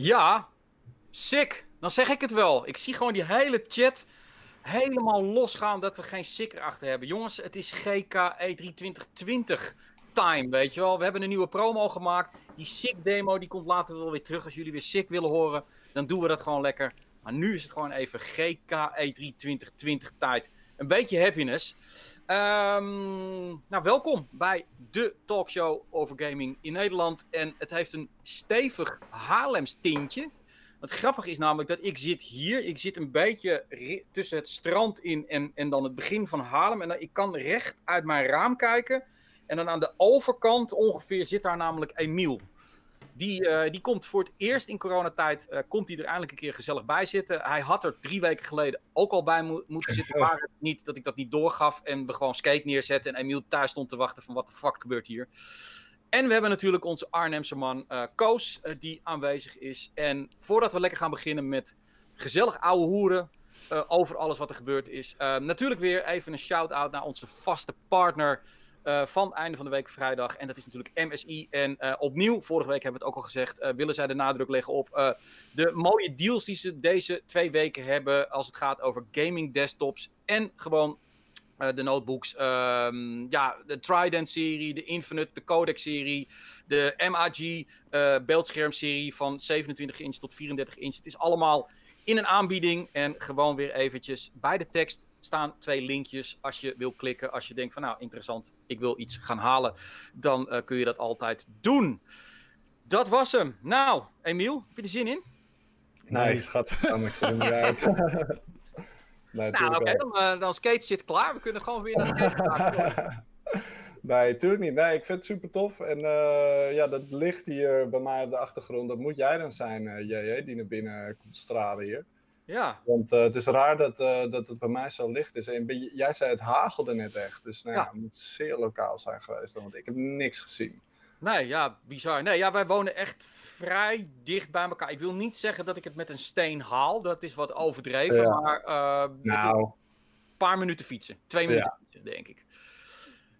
Ja, sick. Dan zeg ik het wel. Ik zie gewoon die hele chat helemaal losgaan dat we geen sick erachter hebben. Jongens, het is GK E3 2020 time, weet je wel. We hebben een nieuwe promo gemaakt. Die sick demo die komt later wel weer terug. Als jullie weer sick willen horen, dan doen we dat gewoon lekker. Maar nu is het gewoon even GK E3 2020 tijd. Een beetje happiness. Ehm, nou, welkom bij de talkshow over gaming in Nederland. En het heeft een stevig Haarlems tintje. Wat grappig is namelijk dat ik zit hier. Ik zit een beetje tussen het strand in en, en dan het begin van Haarlem. En ik kan recht uit mijn raam kijken. En dan aan de overkant ongeveer zit daar namelijk Emiel. Die, uh, die komt voor het eerst in coronatijd, uh, komt hij er eindelijk een keer gezellig bij zitten. Hij had er drie weken geleden ook al bij mo moeten zitten, maar het niet dat ik dat niet doorgaf en we gewoon skate neerzetten en Emiel thuis stond te wachten van wat de fuck gebeurt hier. En we hebben natuurlijk onze Arnhemse man uh, Koos, die aanwezig is. En voordat we lekker gaan beginnen met gezellig ouwe hoeren over alles wat er gebeurd is. natuurlijk weer even een shout-out naar onze vaste partner uh, van einde van de week vrijdag. En dat is natuurlijk MSI. En uh, opnieuw, vorige week hebben we het ook al gezegd, uh, willen zij de nadruk leggen op de mooie deals die ze deze twee weken hebben als het gaat over gaming desktops en gewoon de notebooks. Um, ja, de Trident-serie, de Infinite, de Codex-serie, de MAG beeldscherm-serie van 27 inch tot 34 inch. Het is allemaal in een aanbieding en gewoon weer eventjes bij de tekst staan twee linkjes als je wil klikken. Als je denkt van nou interessant, ik wil iets gaan halen, dan uh, kun je dat altijd doen. Dat was hem. Nou, Emiel, heb je er zin in? Nee, het gaat er niet uit. nee, nou, oké, okay, dan, uh, dan skate zit klaar. We kunnen gewoon weer naar skate Nee, natuurlijk niet. Nee, ik vind het super tof. En uh, ja, dat licht hier bij mij op de achtergrond, dat moet jij dan zijn, uh, JJ, die naar binnen komt stralen hier. Ja. Want uh, het is raar dat, uh, dat het bij mij zo licht is. En jij zei het hagelde net echt. Dus nou, ja. ja. het moet zeer lokaal zijn geweest. Want ik heb niks gezien. Nee, ja, bizar. Nee, ja, wij wonen echt vrij dicht bij elkaar. Ik wil niet zeggen dat ik het met een steen haal. Dat is wat overdreven. Ja. Maar uh, nou. een paar minuten fietsen. Twee minuten ja. fietsen, denk ik.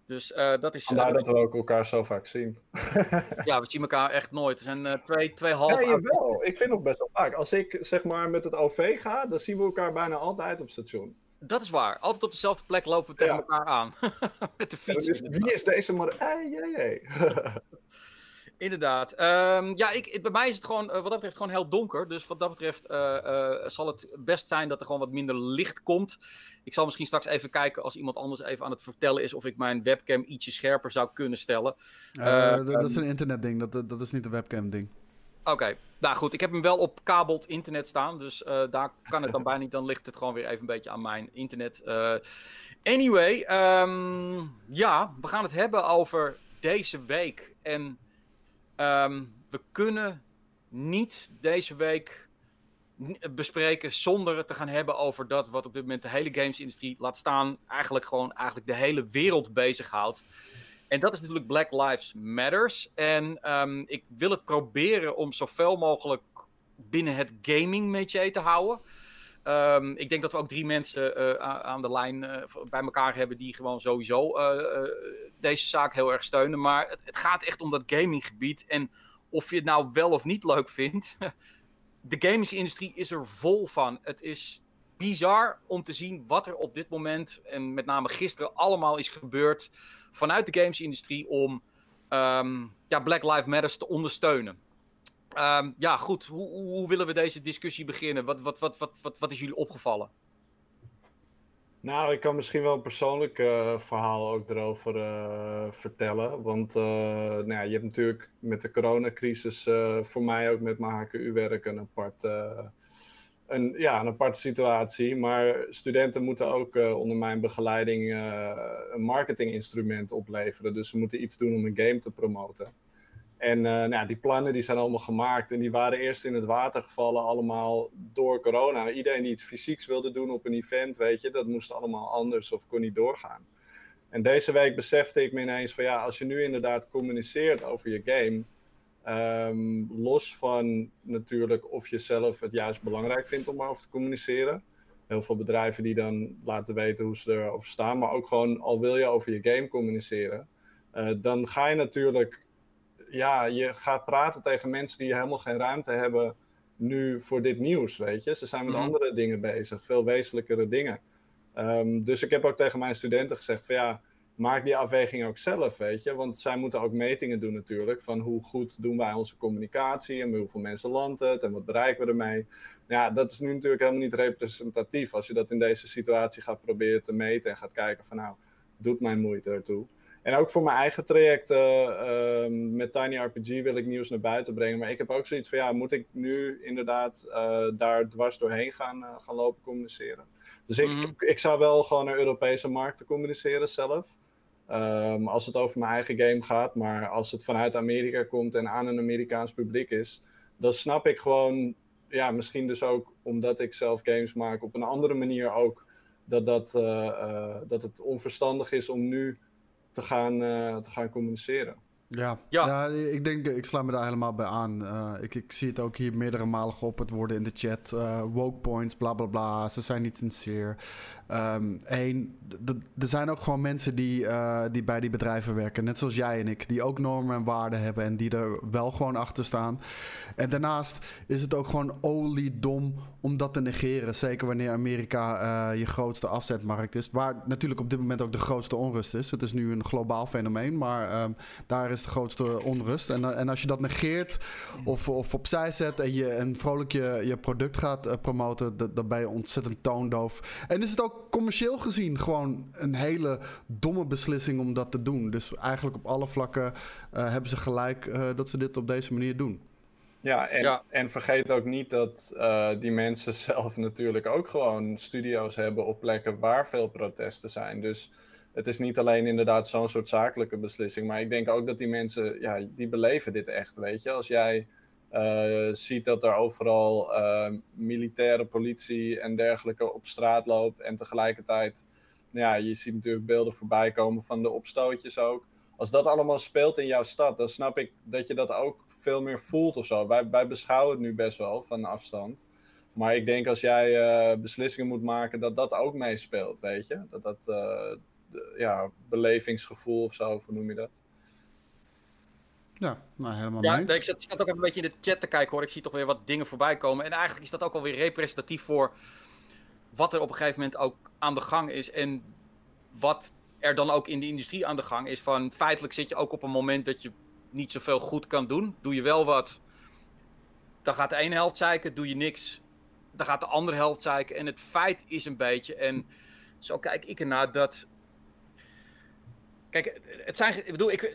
Dus uh, dat is... Vandaar dat we ook elkaar zo vaak zien. ja, we zien elkaar echt nooit. Er zijn uh, twee, twee half... Ja, wel. Ik vind nog best wel vaak. Als ik zeg maar met het OV ga, dan zien we elkaar bijna altijd op station. Dat is waar. Altijd op dezelfde plek lopen we tegen ja. elkaar aan. met de fiets. Dus, wie is deze man? Hey. Inderdaad. Um, ja, ik, bij mij is het gewoon, uh, wat dat betreft, gewoon heel donker. Dus wat dat betreft uh, uh, zal het best zijn dat er gewoon wat minder licht komt. Ik zal misschien straks even kijken als iemand anders even aan het vertellen is of ik mijn webcam ietsje scherper zou kunnen stellen. dat, dat is een internetding, dat, dat is niet een webcam ding. Oké, okay. nou goed, ik heb hem wel op kabeld internet staan, dus daar kan het dan bijna niet. Dan ligt het gewoon weer even een beetje aan mijn internet. anyway, um, ja, we gaan het hebben over deze week en... Um, we kunnen niet deze week bespreken zonder het te gaan hebben over dat wat op dit moment de hele gamesindustrie laat staan, eigenlijk gewoon eigenlijk de hele wereld bezighoudt. En dat is natuurlijk Black Lives Matters. En um, ik wil het proberen om zoveel mogelijk binnen het gaming métier te houden. Um, ik denk dat we ook drie mensen uh, aan de lijn uh, bij elkaar hebben die gewoon sowieso uh, deze zaak heel erg steunen. Maar het, het, gaat echt om dat gaminggebied. En of je het nou wel of niet leuk vindt, de gamingindustrie is er vol van. Het is bizar om te zien wat er op dit moment, en met name gisteren, allemaal is gebeurd vanuit de gamesindustrie om um, ja, Black Lives Matter te ondersteunen. Um, ja, goed. Hoe, hoe, willen we deze discussie beginnen? Wat, wat, wat, wat, wat, wat is jullie opgevallen? Nou, ik kan misschien wel een persoonlijk uh, verhaal ook erover uh, vertellen. Want uh, nou ja, je hebt natuurlijk met de coronacrisis voor mij ook met mijn HKU-werk een apart... een, ja, een aparte situatie. Maar studenten moeten ook onder mijn begeleiding een marketinginstrument opleveren. Dus ze moeten iets doen om een game te promoten. En uh, nou, die plannen die zijn allemaal gemaakt en die waren eerst in het water gevallen allemaal door corona. Iedereen die iets fysieks wilde doen op een event, weet je, dat moest allemaal anders of kon niet doorgaan. En deze week besefte ik me ineens van ja, als je nu inderdaad communiceert over je game, um, los van natuurlijk of je zelf het juist belangrijk vindt om over te communiceren. Heel veel bedrijven die dan laten weten hoe ze erover staan, maar ook gewoon al wil je over je game communiceren, uh, dan ga je natuurlijk ja, je gaat praten tegen mensen die helemaal geen ruimte hebben nu voor dit nieuws, weet je. Ze zijn met Mhm. andere dingen bezig, veel wezenlijkere dingen. Ehm, dus ik heb ook tegen mijn studenten gezegd van ja, maak die afweging ook zelf, weet je. Want zij moeten ook metingen doen natuurlijk, van hoe goed doen wij onze communicatie en hoeveel mensen landt het en wat bereiken we ermee. Ja, dat is nu natuurlijk helemaal niet representatief als je dat in deze situatie gaat proberen te meten en gaat kijken van nou, doet mijn moeite ertoe. En ook voor mijn eigen traject eh, ehm, met Tiny RPG wil ik nieuws naar buiten brengen. Maar ik heb ook zoiets van, ja, moet ik nu inderdaad eh, daar dwars doorheen gaan, eh, gaan lopen communiceren? Dus ik, Mhm. ik, ik zou wel gewoon naar Europese markten communiceren zelf. Ehm, als het over mijn eigen game gaat. Maar als het vanuit Amerika komt en aan een Amerikaans publiek is, dan snap ik gewoon, ja, misschien dus ook omdat ik zelf games maak, op een andere manier ook, dat, dat, dat het onverstandig is om nu te gaan, eh, te gaan communiceren. Ja. Ja. Ja. ik denk, ik sluit me daar helemaal bij aan. Eh, ik, ik zie het ook hier meerdere malen geopperd worden in de chat. Eh, woke points, bla bla bla. Ze zijn niet sincere. Eén, er zijn ook gewoon mensen die, eh, die bij die bedrijven werken. Net zoals jij en ik. Die ook normen en waarden hebben. En die er wel gewoon achter staan. En daarnaast is het ook gewoon oliedom om dat te negeren. Zeker wanneer Amerika je grootste afzetmarkt is. Waar natuurlijk op dit moment ook de grootste onrust is. Het is nu een globaal fenomeen. Maar ehm, daar is de grootste onrust. En, eh, en als je dat negeert of, of opzij zet en je en vrolijk je, je product gaat eh, promoten, dat- dan ben je ontzettend toondoof. En is het ook commercieel gezien gewoon een hele domme beslissing om dat te doen. Dus eigenlijk op alle vlakken eh, hebben ze gelijk eh, dat ze dit op deze manier doen. Ja en, Ja. en vergeet ook niet dat eh, die mensen zelf natuurlijk ook gewoon studio's hebben op plekken waar veel protesten zijn. Dus het is niet alleen inderdaad zo'n soort zakelijke beslissing, maar ik denk ook dat die mensen, ja, die beleven dit echt, weet je. Als jij eh, ziet dat er overal eh, militaire politie en dergelijke op straat loopt en tegelijkertijd, nou ja, je ziet natuurlijk beelden voorbij komen van de opstootjes ook. Als dat allemaal speelt in jouw stad, dan snap ik dat je dat ook veel meer voelt of zo. Wij, wij beschouwen het nu best wel van afstand. Maar ik denk als jij eh, beslissingen moet maken, dat dat ook meespeelt, weet je? Dat dat, ja, belevingsgevoel of zo, hoe noem je dat? Ja, nou helemaal Ja, zat, ik zat ook even een beetje in de chat te kijken hoor. Ik zie toch weer wat dingen voorbij komen. En eigenlijk is dat ook alweer representatief voor wat er op een gegeven moment ook aan de gang is. En wat er dan ook in de industrie aan de gang is. Van feitelijk zit je ook op een moment dat je niet zoveel goed kan doen. Doe je wel wat, dan gaat de ene helft zeiken. Doe je niks, dan gaat de andere helft zeiken. En het feit is een beetje, en zo kijk ik ernaar, dat... Kijk, het zijn, ik bedoel, ik, ik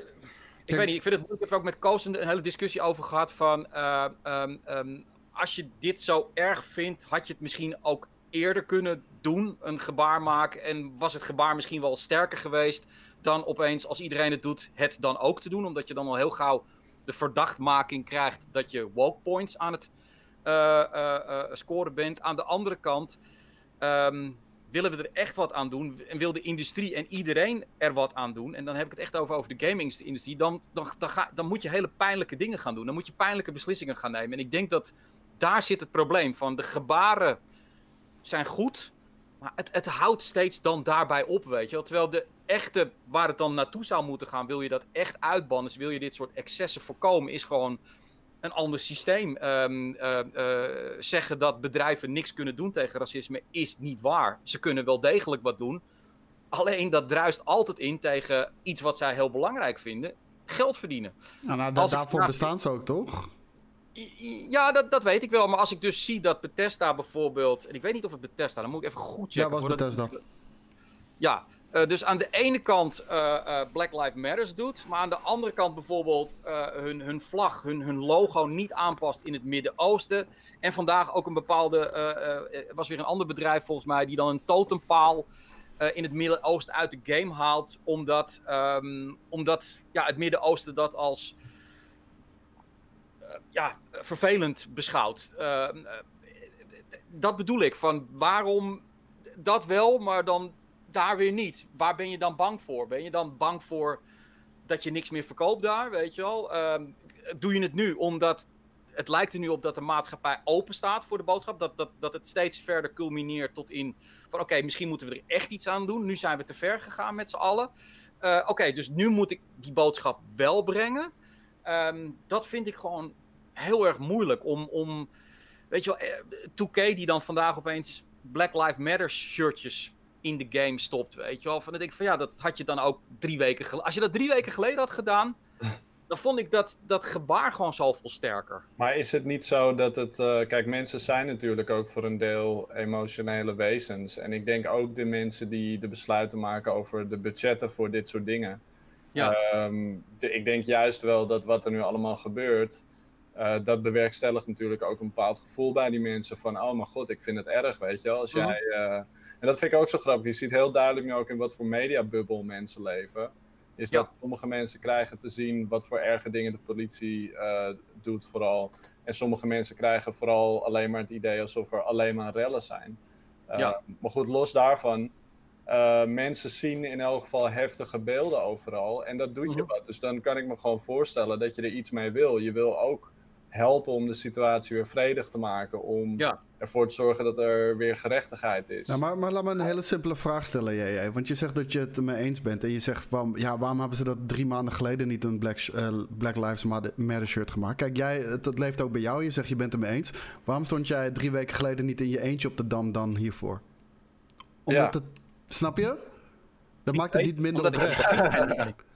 Kijk- weet niet, ik vind het, ik heb er ook met Koos een, een hele discussie over gehad van, eh, ehm, ehm, als je dit zo erg vindt, had je het misschien ook eerder kunnen doen, een gebaar maken, en was het gebaar misschien wel sterker geweest dan opeens, als iedereen het doet, het dan ook te doen, omdat je dan al heel gauw de verdachtmaking krijgt dat je woke points aan het eh, eh, scoren bent. Aan de andere kant ehm, willen we er echt wat aan doen en wil de industrie en iedereen er wat aan doen. En dan heb ik het echt over, over de gaming-industrie. Dan, dan, dan, ga, dan moet je hele pijnlijke dingen gaan doen. Dan moet je pijnlijke beslissingen gaan nemen. En ik denk dat daar zit het probleem van. De gebaren zijn goed, maar het, het houdt steeds dan daarbij op, weet je wel. Terwijl de echte, waar het dan naartoe zou moeten gaan, wil je dat echt uitbannen, dus wil je dit soort excessen voorkomen, is gewoon een ander systeem. Ehm, eh, eh, zeggen dat bedrijven niks kunnen doen tegen racisme is niet waar. Ze kunnen wel degelijk wat doen. Alleen dat druist altijd in tegen iets wat zij heel belangrijk vinden: geld verdienen. Nou, nou, da- daarvoor vraag- bestaan ze ook, toch? Ja, dat, dat weet ik wel. Maar als ik dus zie dat Bethesda bijvoorbeeld... En ik weet niet of het Bethesda... Dan moet ik even goed checken. Ja, was voordat- Bethesda. Ja, eh, dus aan de ene kant eh, eh, Black Lives Matters doet. Maar aan de andere kant bijvoorbeeld hun, hun vlag, hun, hun logo niet aanpast in het Midden-Oosten. En vandaag ook een bepaalde... was weer een ander bedrijf volgens mij... die dan een totempaal in het Midden-Oosten uit de game haalt. Omdat, ehm, omdat ja, het Midden-Oosten dat als ja, vervelend beschouwt. Eh, eh, dat bedoel ik. Van waarom dat wel, maar dan daar weer niet? Waar ben je dan bang voor? Ben je dan bang voor dat je niks meer verkoopt daar? Weet je wel? Ehm, doe je het nu omdat het lijkt er nu op dat de maatschappij open staat voor de boodschap. Dat, dat, dat het steeds verder culmineert tot in van oké, misschien moeten we er echt iets aan doen. Nu zijn we te ver gegaan met z'n allen. Eh, oké, dus nu moet ik die boodschap wel brengen. Ehm, dat vind ik gewoon heel erg moeilijk om, om weet je wel, 2K die dan vandaag opeens Black Lives Matter shirtjes in de game stopt, weet je wel. Van, dan denk ik van ja, dat had je dan ook drie weken geleden. Als je dat drie weken geleden had gedaan, dan vond ik dat, dat gebaar gewoon zoveel sterker. Maar is het niet zo dat het. Uh, kijk, mensen zijn natuurlijk ook voor een deel emotionele wezens. En ik denk ook de mensen die de besluiten maken over de budgetten voor dit soort dingen. Ja. Um, de, ik denk juist wel dat wat er nu allemaal gebeurt. Uh, dat bewerkstelligt natuurlijk ook een bepaald gevoel bij die mensen. Van, oh mijn god, ik vind het erg, weet je wel. Als mhm. jij. Uh, en dat vind ik ook zo grappig. Je ziet heel duidelijk nu ook in wat voor mediabubbel mensen leven. Is dat sommige mensen krijgen te zien wat voor erge dingen de politie uh, doet, vooral. En sommige mensen krijgen vooral alleen maar het idee alsof er alleen maar rellen zijn. Uh, ja. Maar goed, los daarvan. Uh, mensen zien in elk geval heftige beelden overal. En dat doet je mhm. wat. Dus dan kan ik me gewoon voorstellen dat je er iets mee wil. Je wil ook helpen om de situatie weer vredig te maken. Om ervoor te zorgen dat er weer gerechtigheid is. Nou, maar, maar laat me een hele simpele vraag stellen, jij. Want je zegt dat je het ermee eens bent. En je zegt, waarom, ja, waarom hebben ze dat drie maanden geleden niet een Black, uh, Black Lives Matter shirt gemaakt? Kijk, jij, het, leeft ook bij jou. Je zegt, je bent het mee eens. Waarom stond jij drie weken geleden niet in je eentje op de Dam dan hiervoor? Omdat het... Snap je? Dat maakt het niet minder oprecht.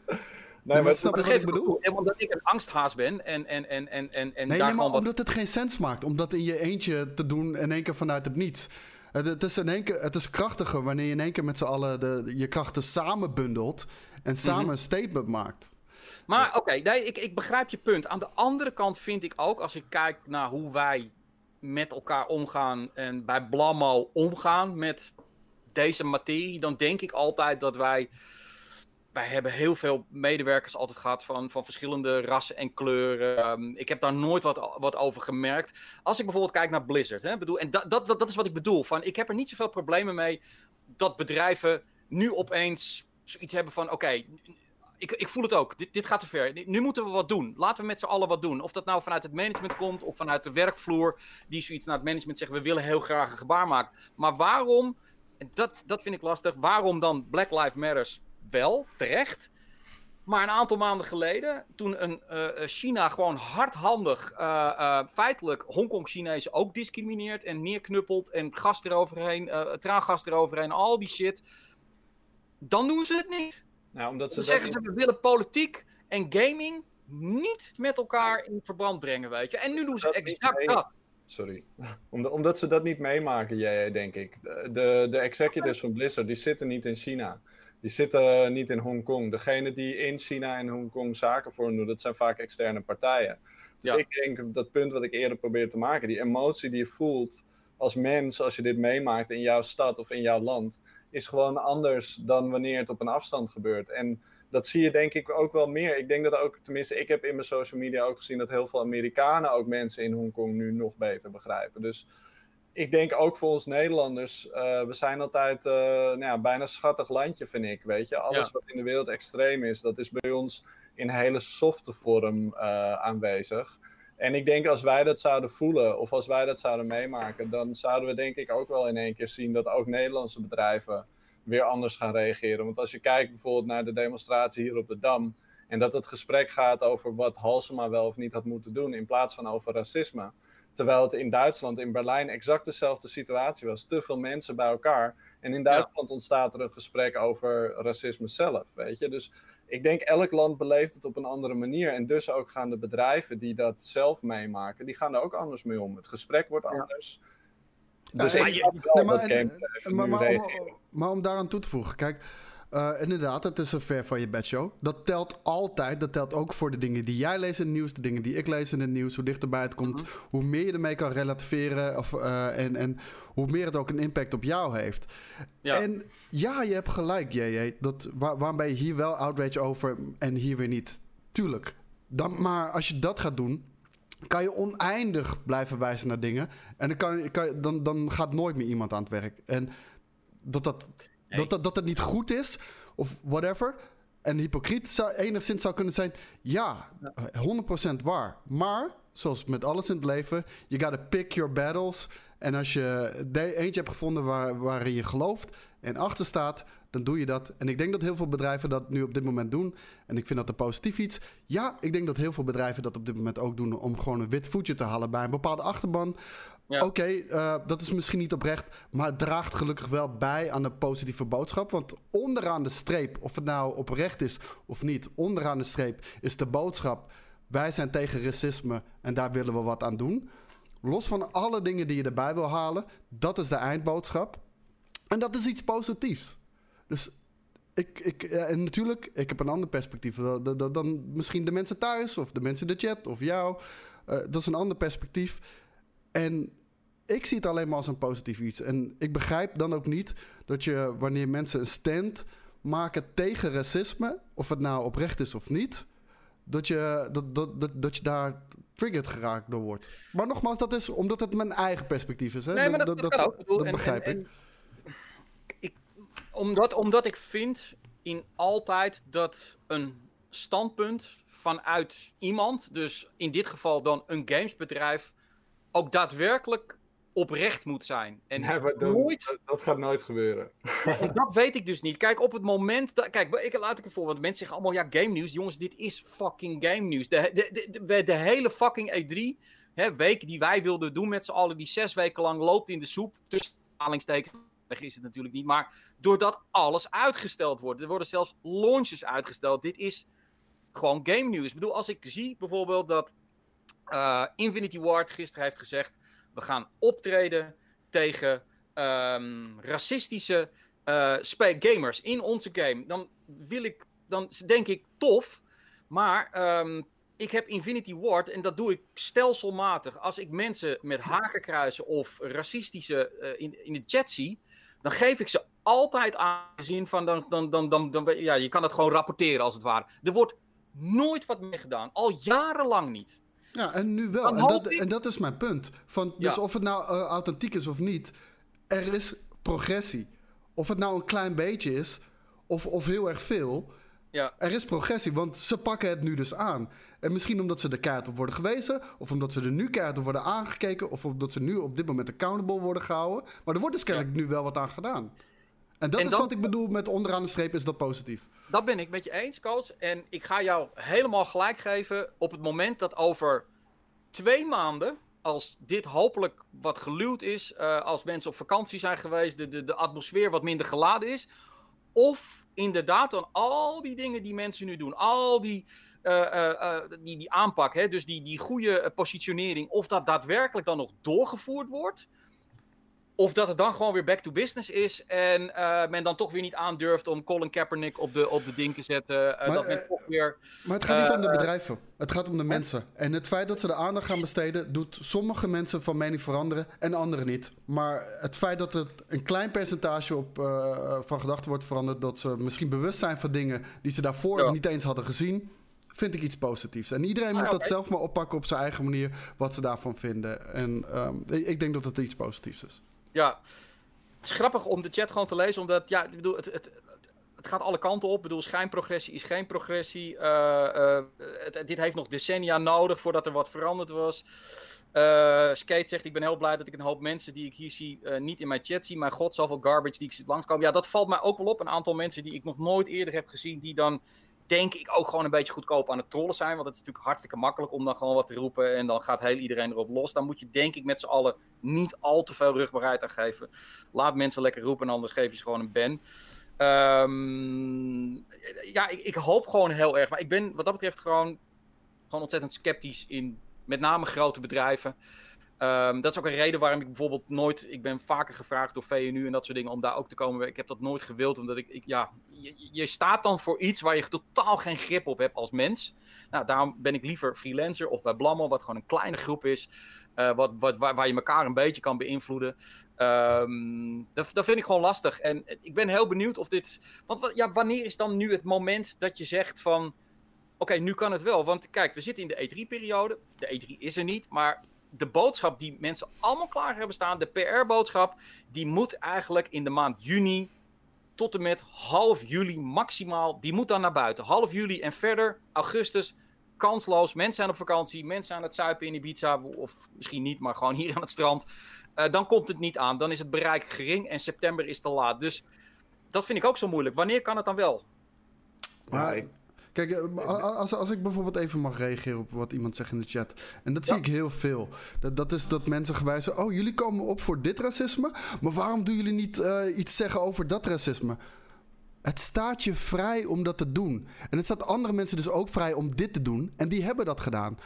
Nee, maar snap je wat ik bedoel? Omdat ik een angsthaas ben en, en, en, en, en, en nee, nee, maar omdat het geen sens maakt. Om dat in je eentje te doen in één keer vanuit het niets. Het, het, is, in één keer, het is krachtiger wanneer je in één keer met z'n allen de, je krachten samen bundelt en mhm. samen een statement maakt. Maar oké, nee, ik, ik begrijp je punt. Aan de andere kant vind ik ook, als ik kijk naar hoe wij met elkaar omgaan en bij Blammo omgaan met deze materie, dan denk ik altijd dat wij wij hebben heel veel medewerkers altijd gehad van, van verschillende rassen en kleuren. Ehm, ik heb daar nooit wat, wat over gemerkt. Als ik bijvoorbeeld kijk naar Blizzard, hè, bedoel, en dat, dat, dat is wat ik bedoel. Van, ik heb er niet zoveel problemen mee dat bedrijven nu opeens zoiets hebben van: oké, ik, ik voel het ook. Dit, dit gaat te ver. Nu moeten we wat doen. Laten we met z'n allen wat doen. Of dat nou vanuit het management komt of vanuit de werkvloer. Die zoiets naar het management zegt: we willen heel graag een gebaar maken. Maar waarom, en dat, dat vind ik lastig, waarom dan Black Lives Matters wel, terecht. Maar een aantal maanden geleden, toen een, uh, China gewoon hardhandig, uh, feitelijk Hongkong-Chinezen ook discrimineert en neerknuppelt en gas eroverheen, traangas eroverheen, al die shit. Dan doen ze het niet. Nou, omdat ze dan zeggen ze, we willen politiek en gaming niet met elkaar in verband brengen, weet je. En nu doen ze exact dat. Sorry. omdat ze dat niet meemaken, jij, denk ik. De, de executives van Blizzard, die zitten niet in China. Die zitten niet in Hongkong. Degene die in China en Hongkong zaken voor doen, dat zijn vaak externe partijen. Dus ik denk dat punt wat ik eerder probeer te maken, die emotie die je voelt als mens als je dit meemaakt in jouw stad of in jouw land, is gewoon anders dan wanneer het op een afstand gebeurt. En dat zie je denk ik ook wel meer. Ik denk dat ook, tenminste, ik heb in mijn social media ook gezien dat heel veel Amerikanen ook mensen in Hongkong nu nog beter begrijpen. Dus ik denk ook voor ons Nederlanders, uh, we zijn altijd uh, nou ja, bijna schattig landje, vind ik. Weet je, alles wat in de wereld extreem is, dat is bij ons in hele softe vorm uh, aanwezig. En ik denk als wij dat zouden voelen, of als wij dat zouden meemaken, dan zouden we denk ik ook wel in één keer zien dat ook Nederlandse bedrijven weer anders gaan reageren. Want als je kijkt bijvoorbeeld naar de demonstratie hier op de Dam, en dat het gesprek gaat over wat Halsema wel of niet had moeten doen, in plaats van over racisme Terwijl het in Duitsland, in Berlijn, exact dezelfde situatie was. Te veel mensen bij elkaar. En in Duitsland ontstaat er een gesprek over racisme zelf. Weet je? Dus ik denk elk land beleeft het op een andere manier. En dus ook gaan de bedrijven die dat zelf meemaken, die gaan er ook anders mee om. Het gesprek wordt anders. Dus ik ja, wel maar, maar, maar, om, maar om daaraan toe te voegen, kijk. Uh, inderdaad, het is een ver van je bedshow. Dat telt altijd. Dat telt ook voor de dingen die jij leest in het nieuws, de dingen die ik lees in het nieuws. Hoe dichterbij het komt, mhm. hoe meer je ermee kan relativeren of, uh, en, en hoe meer het ook een impact op jou heeft. Ja. En ja, je hebt gelijk, JJ. Dat, waar, waarom ben je hier wel outrage over en hier weer niet? Tuurlijk. Dan, maar als je dat gaat doen, kan je oneindig blijven wijzen naar dingen. En dan, kan, kan, dan, dan gaat nooit meer iemand aan het werk. En dat dat dat, dat, dat het niet goed is of whatever. En hypocriet zou, enigszins zou kunnen zijn. Ja, 100% waar. Maar, zoals met alles in het leven, you gotta pick your battles. En als je eentje hebt gevonden waar, waarin je gelooft en achter staat, dan doe je dat. En ik denk dat heel veel bedrijven dat nu op dit moment doen. En ik vind dat een positief iets. Ja, ik denk dat heel veel bedrijven dat op dit moment ook doen om gewoon een wit voetje te halen bij een bepaalde achterban. Ja. Oké, eh, dat is misschien niet oprecht, maar het draagt gelukkig wel bij aan een positieve boodschap. Want onderaan de streep, of het nou oprecht is of niet, onderaan de streep is de boodschap: wij zijn tegen racisme en daar willen we wat aan doen. Los van alle dingen die je erbij wil halen, dat is de eindboodschap. En dat is iets positiefs. Dus ik, ik, en natuurlijk, ik heb een ander perspectief dan, dan, misschien de mensen thuis of de mensen in de chat of jou. Uh, dat is een ander perspectief. En ik zie het alleen maar als een positief iets. En ik begrijp dan ook niet dat je, wanneer mensen een stand maken tegen racisme, of het nou oprecht is of niet, dat je, dat, dat, dat, dat je daar triggered geraakt door wordt. Maar nogmaals, dat is omdat het mijn eigen perspectief is. Hè? Nee, maar dat, dat, dat, dat begrijp ik. ik. Omdat, omdat ik vind in altijd dat een standpunt vanuit iemand, dus in dit geval dan een gamesbedrijf, ook daadwerkelijk oprecht moet zijn. En nooit... dat, gaat nooit gebeuren. En dat weet ik dus niet. Kijk, op het moment dat. Kijk, ik, laat ik ervoor. Want mensen zeggen allemaal: ja, game nieuws. Jongens, dit is fucking game nieuws. De, de, de, de, hele fucking E3. Hè, week die wij wilden doen met z'n allen, die zes weken lang loopt in de soep. Tussen aanhalingstekens is het natuurlijk niet. Maar doordat alles uitgesteld wordt. Er worden zelfs launches uitgesteld. Dit is gewoon game nieuws. Ik bedoel, als ik zie bijvoorbeeld dat uh, Infinity Ward gisteren heeft gezegd we gaan optreden tegen um, racistische uh, gamers in onze game. Dan wil ik, dan denk ik tof. Maar um, ik heb Infinity Ward en dat doe ik stelselmatig. Als ik mensen met hakenkruisen of racistische uh, in, in de chat zie, dan geef ik ze altijd aanzien van dan, dan, dan, dan, dan, ja, je kan het gewoon rapporteren als het ware. Er wordt nooit wat mee gedaan, al jarenlang niet. Ja, en nu wel. En dat, en dat, is mijn punt. Van, dus of het nou uh, authentiek is of niet, er is progressie. Of het nou een klein beetje is, of, of heel erg veel. Ja. Er is progressie, want ze pakken het nu dus aan. En misschien omdat ze de kaart op worden gewezen, of omdat ze er nu kaart op worden aangekeken, of omdat ze nu op dit moment accountable worden gehouden. Maar er wordt dus kennelijk nu wel wat aan gedaan. En dat is wat ik bedoel met onderaan de streep is dat positief. Dat ben ik met je eens, coach. En ik ga jou helemaal gelijk geven op het moment dat over twee maanden, als dit hopelijk wat geluwd is, uh, als mensen op vakantie zijn geweest, de, de, de atmosfeer wat minder geladen is. Of inderdaad dan al die dingen die mensen nu doen, al die, uh, uh, die, die aanpak, hè, dus die, die goede positionering, of dat daadwerkelijk dan nog doorgevoerd wordt. Of dat het dan gewoon weer back to business is en uh, men dan toch weer niet aandurft om Colin Kaepernick op de, op de ding te zetten. Uh, maar, dat men toch weer, maar het gaat niet om de bedrijven, het gaat om de mensen. En het feit dat ze de aandacht gaan besteden, doet sommige mensen van mening veranderen en anderen niet. Maar het feit dat het een klein percentage op, van gedachten wordt veranderd, dat ze misschien bewust zijn van dingen die ze daarvoor ja. niet eens hadden gezien, vind ik iets positiefs. En iedereen moet ah, dat zelf maar oppakken op zijn eigen manier, wat ze daarvan vinden. En um, ik denk dat het iets positiefs is. Ja, het is grappig om de chat gewoon te lezen, omdat ja, ik bedoel, het, het, het gaat alle kanten op. Ik bedoel, schijnprogressie is geen progressie. Uh, het, dit heeft nog decennia nodig voordat er wat veranderd was. Uh, Skate zegt, ik ben heel blij dat ik een hoop mensen die ik hier zie niet in mijn chat zie. Maar god, zoveel garbage die ik zie langskomen. Ja, dat valt mij ook wel op. Een aantal mensen die ik nog nooit eerder heb gezien, die dan denk ik ook gewoon een beetje goedkoop aan het trollen zijn. Want het is natuurlijk hartstikke makkelijk om dan gewoon wat te roepen en dan gaat heel iedereen erop los. Dan moet je denk ik met z'n allen niet al te veel rugbaarheid aan geven. Laat mensen lekker roepen en anders geef je ze gewoon een ban. Um, ja, ik, ik, hoop gewoon heel erg. Maar ik ben wat dat betreft gewoon, gewoon ontzettend sceptisch in met name grote bedrijven. Um, dat is ook een reden waarom ik bijvoorbeeld nooit. Ik ben vaker gevraagd door VNU en dat soort dingen om daar ook te komen. Ik heb dat nooit gewild, omdat ik. ik ja, je, je, staat dan voor iets waar je totaal geen grip op hebt als mens. Nou, daarom ben ik liever freelancer of bij Blammo, wat gewoon een kleine groep is. Uh, wat, wat, waar, waar, je elkaar een beetje kan beïnvloeden. Um, dat, dat vind ik gewoon lastig. En ik ben heel benieuwd of dit. Want ja, wanneer is dan nu het moment dat je zegt van. Oké, nu kan het wel. Want kijk, we zitten in de E3-periode. De E3 is er niet, maar de boodschap die mensen allemaal klaar hebben staan, de PR-boodschap, die moet eigenlijk in de maand juni tot en met half juli maximaal, die moet dan naar buiten. Half juli en verder, augustus, kansloos. Mensen zijn op vakantie, mensen zijn aan het zuipen in Ibiza, of misschien niet, maar gewoon hier aan het strand. Uh, dan komt het niet aan, dan is het bereik gering en september is te laat. Dus dat vind ik ook zo moeilijk. Wanneer kan het dan wel? Maar Kijk, eh, als, als ik bijvoorbeeld even mag reageren op wat iemand zegt in de chat. En dat zie ik heel veel. Dat, dat is dat mensen gewijzen. Oh, jullie komen op voor dit racisme. Maar waarom doen jullie niet uh, iets zeggen over dat racisme? Het staat je vrij om dat te doen. En het staat andere mensen dus ook vrij om dit te doen. En die hebben dat gedaan.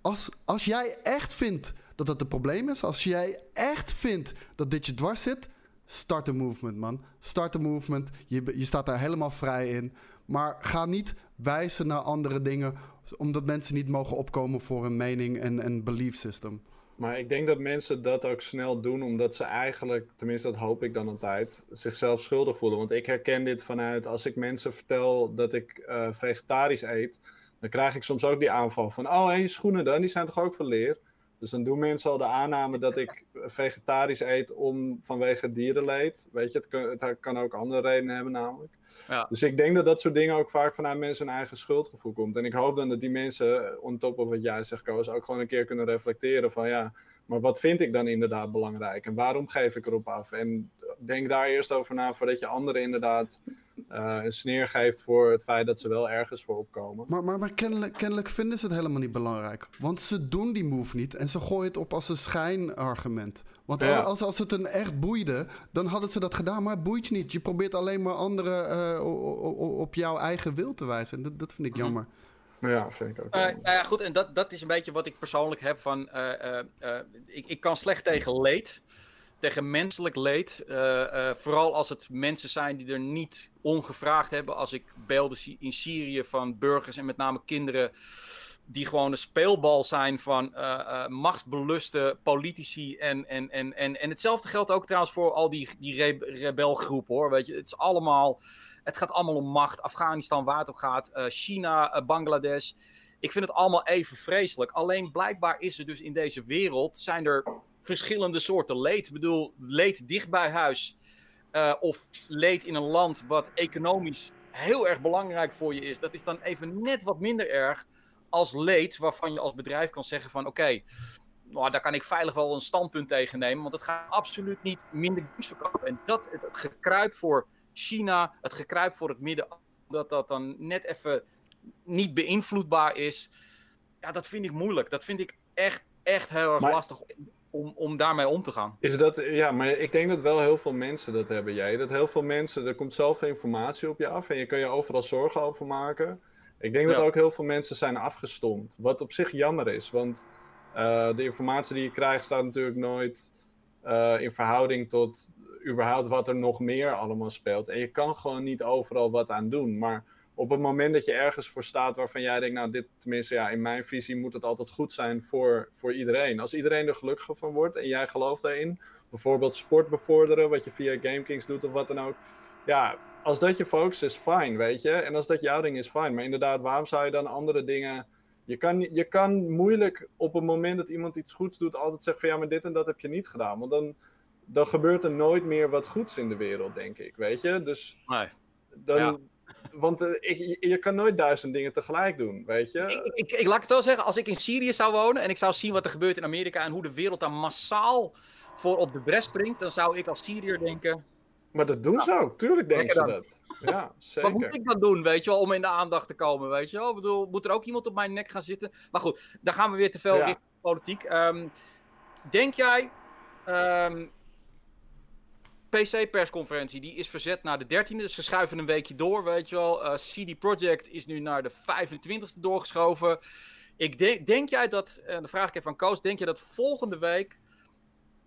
Als, als jij echt vindt dat dat een probleem is. Als jij echt vindt dat dit je dwars zit. Start a movement, man. Start a movement. Je, je staat daar helemaal vrij in. Maar ga niet wijzen naar andere dingen. Omdat mensen niet mogen opkomen voor een mening en een belief system. Maar ik denk dat mensen dat ook snel doen, omdat ze eigenlijk, tenminste dat hoop ik dan altijd, zichzelf schuldig voelen. Want ik herken dit vanuit als ik mensen vertel dat ik uh, vegetarisch eet, dan krijg ik soms ook die aanval van, oh je schoenen dan, die zijn toch ook van leer? Dus dan doen mensen al de aanname dat ik vegetarisch eet om, vanwege dierenleed. Weet je, het kan, het kan ook andere redenen hebben namelijk. Ja. Dus ik denk dat dat soort dingen ook vaak vanuit mensen hun eigen schuldgevoel komt. En ik hoop dan dat die mensen, on top of wat jij zegt, Koos, ook gewoon een keer kunnen reflecteren van ja, maar wat vind ik dan inderdaad belangrijk en waarom geef ik erop af? En denk daar eerst over na voordat je anderen inderdaad uh, een sneer geeft voor het feit dat ze wel ergens voor opkomen. Maar, maar, maar kennelijk, kennelijk, vinden ze het helemaal niet belangrijk. Want ze doen die move niet en ze gooien het op als een schijnargument. Want als, als het een echt boeide, dan hadden ze dat gedaan. Maar het boeit je niet. Je probeert alleen maar anderen uh, op jouw eigen wil te wijzen. En dat, dat vind ik mhm. jammer. Ja, vind ik ook. Uh, nou ja, goed, en dat, dat is een beetje wat ik persoonlijk heb van. ik, ik kan slecht tegen leed tegen menselijk leed. Uh, vooral als het mensen zijn die er niet ongevraagd hebben. Als ik beelden zie in Syrië van burgers en met name kinderen. Die gewoon een speelbal zijn van uh, machtsbeluste politici. En, en, en, en, en hetzelfde geldt ook trouwens voor al die, die rebelgroepen hoor. Weet je, het is allemaal. Het gaat allemaal om macht. Afghanistan, waar het om gaat. China, Bangladesh. Ik vind het allemaal even vreselijk. Alleen blijkbaar is er dus in deze wereld. zijn er verschillende soorten leed. Ik bedoel, leed dicht bij huis. Of leed in een land wat economisch heel erg belangrijk voor je is. Dat is dan even net wat minder erg als leed waarvan je als bedrijf kan zeggen van oké, nou, daar kan ik veilig wel een standpunt tegen nemen. Want het gaat absoluut niet minder games verkopen. En dat, het, het gekruip voor China, het gekruip voor het midden, dat dat dan net even niet beïnvloedbaar is. Ja, dat vind ik moeilijk. Dat vind ik echt, echt heel erg lastig om, om daarmee om te gaan. Is dat, ja, maar ik denk dat wel heel veel mensen dat hebben, jij. Dat heel veel mensen, er komt zoveel informatie op je af en je kan je overal zorgen over maken. Ik denk dat ook heel veel mensen zijn afgestomd. Wat op zich jammer is, want uh, de informatie die je krijgt staat natuurlijk nooit uh, in verhouding tot überhaupt wat er nog meer allemaal speelt. En je kan gewoon niet overal wat aan doen. Maar op het moment dat je ergens voor staat waarvan jij denkt, nou, dit tenminste, ja, in mijn visie moet het altijd goed zijn voor, voor iedereen. Als iedereen er gelukkiger van wordt en jij gelooft daarin, bijvoorbeeld sport bevorderen, wat je via GameKings doet of wat dan ook. Ja, als dat je focus is, fijn, weet je. En als dat jouw ding is, fijn. Maar inderdaad, waarom zou je dan andere dingen. Je kan, je kan moeilijk op het moment dat iemand iets goeds doet, altijd zeggen van ja, maar dit en dat heb je niet gedaan. Want dan, dan gebeurt er nooit meer wat goeds in de wereld, denk ik, weet je. Dus nee. dan, want uh, ik, je kan nooit duizend dingen tegelijk doen, weet je? Ik, ik, ik, laat het zo zeggen, als ik in Syrië zou wonen en ik zou zien wat er gebeurt in Amerika en hoe de wereld daar massaal voor op de bres springt, dan zou ik als Syriër denken... Maar dat doen ze ook, tuurlijk denken ze dat. Ja, zeker. Wat moet ik dan doen, weet je wel, om in de aandacht te komen, weet je wel? Ik bedoel, moet er ook iemand op mijn nek gaan zitten? Maar goed, dan gaan we weer te veel ja. politiek. Um, denk jij, um, PC-persconferentie die is verzet naar de 13e. Dus ze schuiven een weekje door, weet je wel. Uh, CD Projekt is nu naar de 25e doorgeschoven. Ik denk, denk jij dat, en dan vraag ik even aan Koos, denk je dat volgende week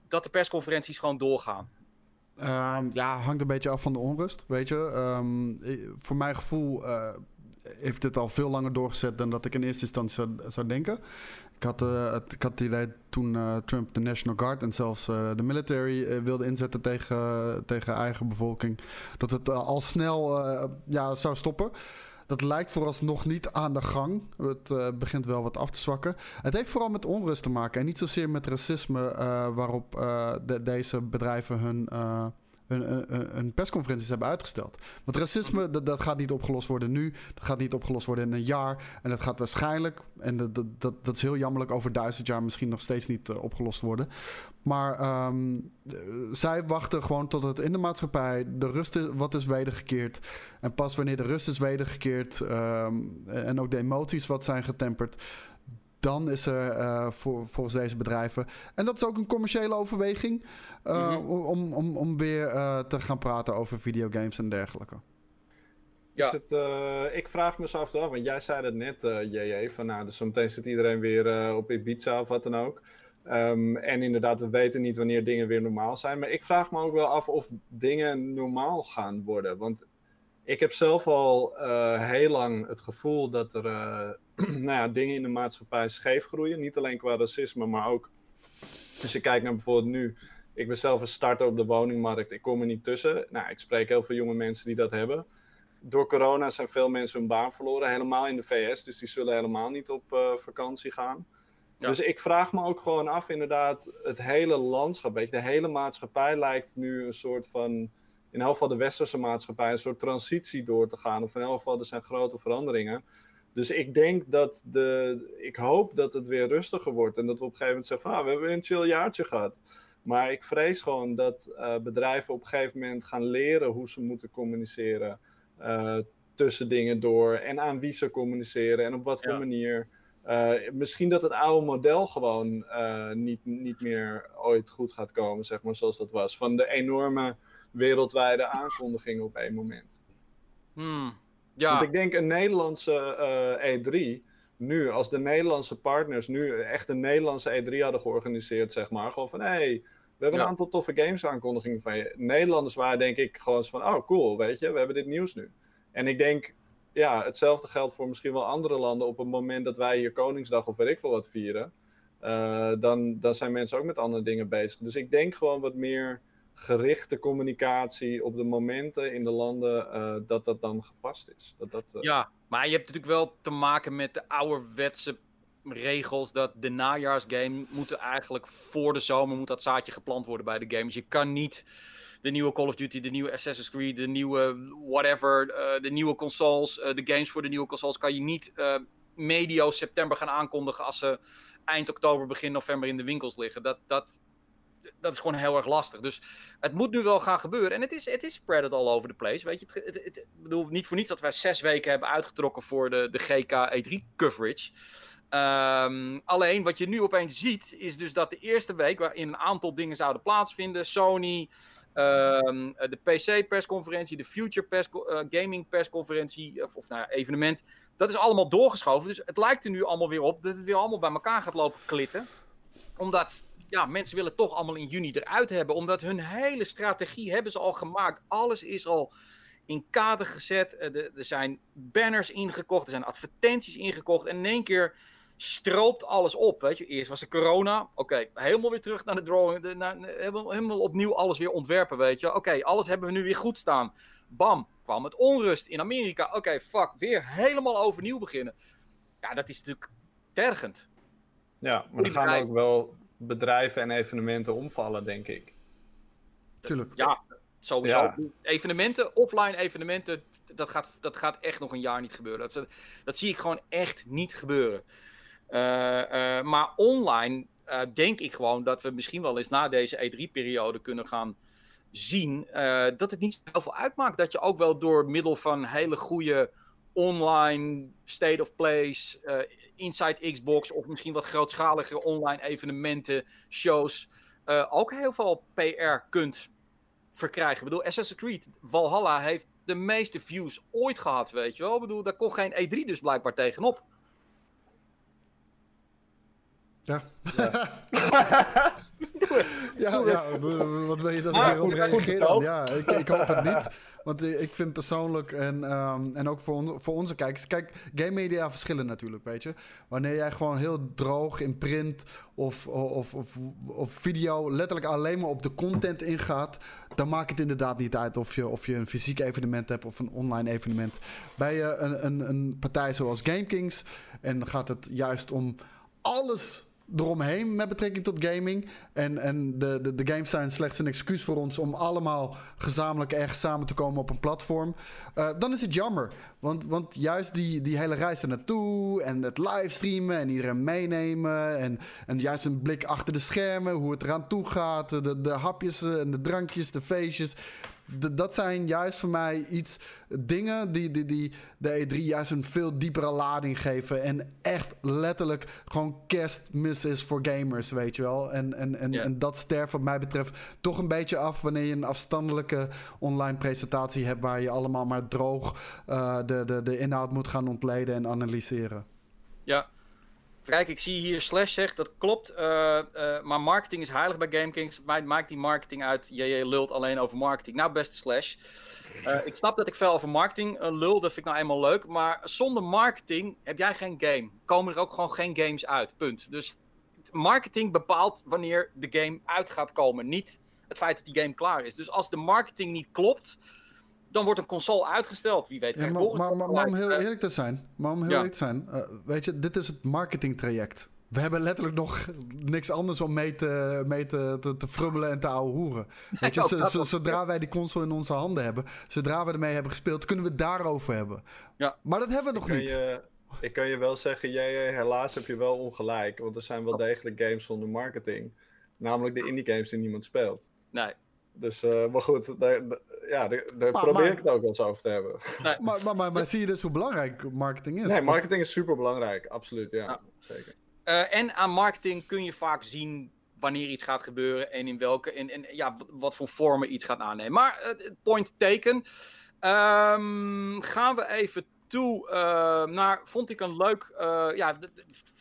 dat de persconferenties gewoon doorgaan? Um, ja, hangt een beetje af van de onrust, weet je. Um, voor mijn gevoel uh, heeft dit al veel langer doorgezet dan dat ik in eerste instantie zou, denken. Ik had, het, ik had het idee toen uh, Trump de National Guard en zelfs de military wilde inzetten tegen, tegen eigen bevolking, dat het al snel ja, zou stoppen. Dat lijkt vooralsnog niet aan de gang. Het begint wel wat af te zwakken. Het heeft vooral met onrust te maken en niet zozeer met racisme waarop de, deze bedrijven hun hun, persconferenties hebben uitgesteld. Want racisme, dat, dat, gaat niet opgelost worden nu. Dat gaat niet opgelost worden in een jaar. En dat gaat waarschijnlijk, en dat, dat, dat, is heel jammerlijk, over duizend jaar misschien nog steeds niet uh, opgelost worden. Maar ehm, zij wachten gewoon tot het in de maatschappij de rust is, wat is wedergekeerd. En pas wanneer de rust is wedergekeerd um, en ook de emoties wat zijn getemperd dan is er uh, voor, volgens deze bedrijven. En dat is ook een commerciële overweging. Uh, om, om, om weer uh, te gaan praten over videogames en dergelijke. Ja. Is het, ik vraag me af, want jij zei het net, JJ, van nou, dus zometeen zit iedereen weer op Ibiza of wat dan ook. Um, en inderdaad, we weten niet wanneer dingen weer normaal zijn. Maar ik vraag me ook wel af of dingen normaal gaan worden. Want ik heb zelf al heel lang het gevoel dat er nou ja, dingen in de maatschappij scheef groeien. Niet alleen qua racisme, maar ook als je kijkt naar bijvoorbeeld nu. Ik ben zelf een starter op de woningmarkt. Ik kom er niet tussen. Nou, ik spreek heel veel jonge mensen die dat hebben. Door corona zijn veel mensen hun baan verloren. Helemaal in de VS. Dus die zullen helemaal niet op uh, vakantie gaan. Dus ik vraag me ook gewoon af, inderdaad, het hele landschap, weet je, de hele maatschappij lijkt nu een soort van, in elk geval de westerse maatschappij, een soort transitie door te gaan. Of in elk geval, er zijn grote veranderingen. Dus ik denk dat de. Ik hoop dat het weer rustiger wordt. En dat we op een gegeven moment zeggen: van, ah, we hebben een chill jaartje gehad. Maar ik vrees gewoon dat uh, bedrijven op een gegeven moment gaan leren hoe ze moeten communiceren. Uh, tussen dingen door. En aan wie ze communiceren en op wat voor manier. Uh, misschien dat het oude model gewoon niet, niet meer ooit goed gaat komen, zeg maar, zoals dat was. Van de enorme wereldwijde aankondigingen op één moment. Hmm. Ja. Want ik denk een Nederlandse E3, eh, e nu, als de Nederlandse partners nu echt een Nederlandse E3 hadden georganiseerd, zeg maar, gewoon van hé, hey, we hebben een aantal toffe games aankondigingen van je. Nederlanders waren denk ik gewoon van, oh cool, weet je, we hebben dit nieuws nu. En ik denk, ja, hetzelfde geldt voor misschien wel andere landen. Op het moment dat wij hier Koningsdag of weet ik veel wat vieren, uh, dan, dan zijn mensen ook met andere dingen bezig. Dus ik denk gewoon wat meer gerichte communicatie op de momenten in de landen uh, dat dat dan gepast is. Dat, dat, uh... Ja, maar je hebt natuurlijk wel te maken met de ouderwetse regels dat de najaarsgame moet eigenlijk voor de zomer moet dat zaadje geplant worden bij de games. Je kan niet de nieuwe Call of Duty, de nieuwe Assassin's Creed, de nieuwe whatever, uh, de nieuwe consoles, de games voor de nieuwe consoles kan je niet medio september gaan aankondigen als ze eind oktober, begin november in de winkels liggen. Dat, dat, dat is gewoon heel erg lastig. Dus het moet nu wel gaan gebeuren. En het is, het is spread all over the place. Weet je, het, bedoel, niet voor niets dat wij zes weken hebben uitgetrokken voor de, de GK E3 coverage. Ehm, alleen wat je nu opeens ziet, is dus dat de eerste week waarin een aantal dingen zouden plaatsvinden, Sony, ehm, de PC-persconferentie, de Future uh, Gaming persconferentie, of, nou evenement, dat is allemaal doorgeschoven. Dus het lijkt er nu allemaal weer op dat het weer allemaal bij elkaar gaat lopen klitten. Omdat ja, mensen willen toch allemaal in juni eruit hebben. Omdat hun hele strategie hebben ze al gemaakt. Alles is al in kader gezet. Eh, er zijn banners ingekocht. Er zijn advertenties ingekocht. En in één keer stroopt alles op. Weet je. Eerst was er corona. Oké, helemaal weer terug naar de drawing. De, naar, helemaal opnieuw alles weer ontwerpen, weet je. Oké, alles hebben we nu weer goed staan. Bam, kwam het onrust in Amerika. Oké, fuck, weer helemaal overnieuw beginnen. Ja, dat is natuurlijk tergend. Ja, maar er gaan ook wel bedrijven en evenementen omvallen, denk ik. Tuurlijk. Ja, sowieso. Evenementen, offline evenementen, dat gaat, dat gaat echt nog een jaar niet gebeuren. Dat, dat zie ik gewoon echt niet gebeuren. Uh, uh, maar online uh, denk ik gewoon dat we misschien wel eens na deze E3-periode kunnen gaan zien dat het niet zoveel uitmaakt. Dat je ook wel door middel van hele goede online state of plays, uh, inside Xbox of misschien wat grootschalige online evenementen, shows, uh, ook heel veel PR kunt verkrijgen. Ik bedoel, Assassin's Creed Valhalla heeft de meeste views ooit gehad, weet je wel. Ik bedoel, daar kon geen E3 dus blijkbaar tegenop. Ja. Ja. ja, ja, wat wil je dat ik hierop reageer? Ja, ik, ik, hoop het niet. Want ik vind persoonlijk en, um, en ook voor, on, voor onze kijkers... Kijk, game media verschillen natuurlijk, weet je. Wanneer jij gewoon heel droog in print of, of, of, of video... letterlijk alleen maar op de content ingaat... dan maakt het inderdaad niet uit of je, of je een fysiek evenement hebt... of een online evenement. Bij je een, een, een partij zoals GameKings... en dan gaat het juist om alles eromheen met betrekking tot gaming. En, en de, de, de games zijn slechts een excuus voor ons om allemaal gezamenlijk ergens samen te komen op een platform. Uh, dan is het jammer. Want, want juist die, die hele reis er naartoe en het livestreamen en iedereen meenemen. En, en juist een blik achter de schermen, hoe het eraan toe gaat. De, de hapjes en de drankjes, de feestjes dat zijn juist voor mij iets dingen die, die, die de E3 juist een veel diepere lading geven. En echt letterlijk gewoon kerstmis is voor gamers, weet je wel. En, en, en, en dat sterft wat mij betreft toch een beetje af wanneer je een afstandelijke online presentatie hebt waar je allemaal maar droog uh, de, de, de inhoud moet gaan ontleden en analyseren. Ja, Kijk, ik zie hier Slash zegt, dat klopt. Uh, uh, maar marketing is heilig bij GameKings. Mij maakt die marketing uit. Je, lult alleen over marketing. Nou, beste Slash. Uh, ik snap dat ik veel over marketing lul. Dat vind ik nou eenmaal leuk. Maar zonder marketing heb jij geen game. Komen er ook gewoon geen games uit. Punt. Dus marketing bepaalt wanneer de game uit gaat komen. Niet het feit dat die game klaar is. Dus als de marketing niet klopt dan wordt een console uitgesteld. Wie weet. Ja, maar, maar, maar, maar, om heel eerlijk te zijn, maar om heel eerlijk te zijn, uh, weet je, dit is het marketingtraject. We hebben letterlijk nog niks anders om mee te, mee te, te, te frubbelen en te hoeren. Weet je, zodra wij die console in onze handen hebben, zodra we ermee hebben gespeeld, kunnen we het daarover hebben. Ja. Maar dat hebben we nog niet. Je, ik kan je wel zeggen, jij, helaas heb je wel ongelijk. Want er zijn wel degelijk games zonder marketing. Namelijk de indie games die niemand speelt. Nee. Dus, uh, maar goed, daar, ja, daar, probeer ik het ook wel eens over te hebben. Nee. maar, maar, maar, maar, zie je dus hoe belangrijk marketing is? Nee, marketing is super belangrijk, absoluut, ja. Zeker. Uh, en aan marketing kun je vaak zien wanneer iets gaat gebeuren en in welke, en, en ja, wat voor vormen iets gaat aannemen. Maar uh, point taken. Um, gaan we even toe uh, naar, vond ik een leuk, ja,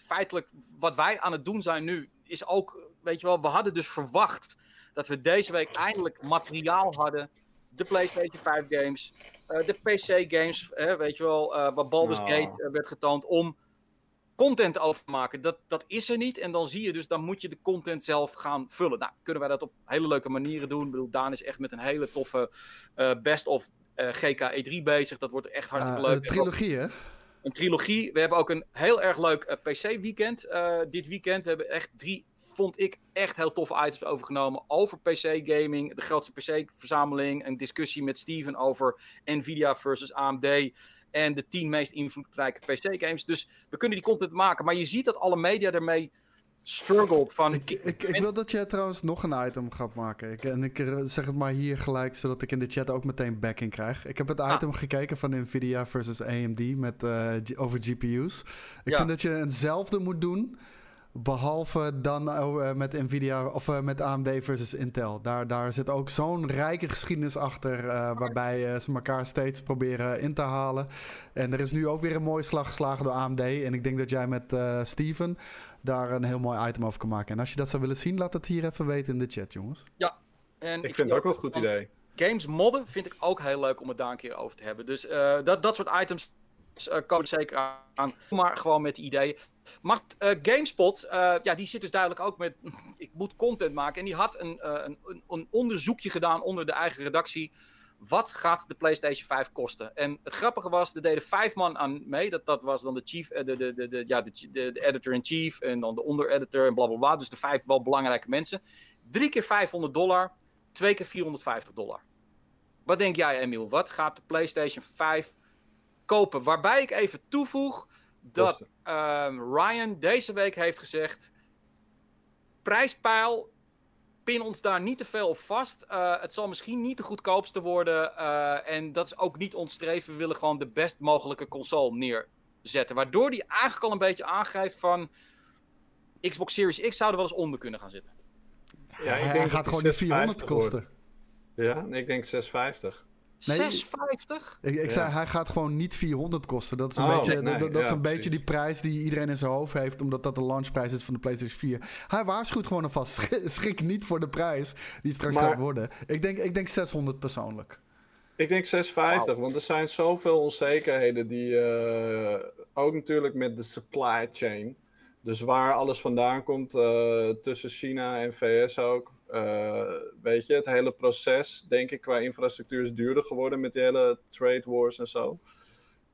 feitelijk wat wij aan het doen zijn nu, is ook, weet je wel, we hadden dus verwacht dat we deze week eindelijk materiaal hadden. De PlayStation 5 games, uh, de PC games, hè, weet je wel, uh, wat Baldur's oh. Gate uh, werd getoond om content over te maken. Dat, dat is er niet. En dan zie je dus, dan moet je de content zelf gaan vullen. Nou, kunnen wij dat op hele leuke manieren doen. Ik bedoel, Daan is echt met een hele toffe best of GK E3 bezig. Dat wordt echt hartstikke leuk. Een trilogie, hè? Een trilogie. We hebben ook een heel erg leuk PC-weekend dit weekend. We hebben echt drie vond ik echt heel toffe items overgenomen over PC-gaming, de grootste PC-verzameling, een discussie met Steven over Nvidia versus AMD en de tien meest invloedrijke PC-games. Dus we kunnen die content maken, maar je ziet dat alle media ermee struggled van... Ik, ik, ik wil dat jij trouwens nog een item gaat maken. Ik, en ik eh, zeg het maar hier gelijk, zodat ik in de chat ook meteen backing krijg. Ik heb het ah. item gekeken van Nvidia versus AMD met, uh, over GPU's. Ik vind dat je hetzelfde moet doen Behalve dan uh, met Nvidia of uh, met AMD versus Intel. Daar, daar zit ook zo'n rijke geschiedenis achter. Uh, waarbij ze elkaar steeds proberen in te halen. En er is nu ook weer een mooie slag geslagen door AMD. En ik denk dat jij met Steven daar een heel mooi item over kan maken. En als je dat zou willen zien, laat het hier even weten in de chat, jongens. Ja, en ik, vind het ook wel een goed idee. Games modden vind ik ook heel leuk om het daar een keer over te hebben. Dus dat, dat soort items uh, komen zeker aan. Maar gewoon met ideeën. Maar uh, GameSpot, uh, ja, die zit dus duidelijk ook met. ik moet content maken. En die had een, een, een, onderzoekje gedaan onder de eigen redactie. Wat gaat de PlayStation 5 kosten? En het grappige was, er deden vijf man aan mee. Dat, dat was dan de, chief, de, de, de, de ja, de, de, editor-in-chief en dan de onder-editor en blablabla. Bla, bla. Dus de vijf wel belangrijke mensen. Drie keer 500 dollar, twee keer 450 dollar. Wat denk jij, Emiel? Wat gaat de PlayStation 5 kopen. Waarbij ik even toevoeg dat ehm, Ryan deze week heeft gezegd: prijspeil, pin ons daar niet te veel op vast. Uh, het zal misschien niet de goedkoopste worden. Uh, en dat is ook niet ons streven. We willen gewoon de best mogelijke console neerzetten. Waardoor hij eigenlijk al een beetje aangeeft van. Xbox Series X zou er wel eens onder kunnen gaan zitten. Ja, ik denk gaat gewoon die 400 kosten. Ja, ik denk 650. Nee, 650? Ik, ik zei, hij gaat gewoon niet 400 kosten. Dat is een, oh, beetje, dat, is een beetje die prijs die iedereen in zijn hoofd heeft, omdat dat de launchprijs is van de PlayStation 4. Hij waarschuwt gewoon alvast, schrik niet voor de prijs die straks gaat worden. Ik denk, ik denk 600 persoonlijk. Ik denk 650, want er zijn zoveel onzekerheden die uh, ook natuurlijk met de supply chain. Dus waar alles vandaan komt uh, tussen China en VS ook. Uh, weet je, het hele proces, denk ik, qua infrastructuur is duurder geworden met die hele trade wars en zo.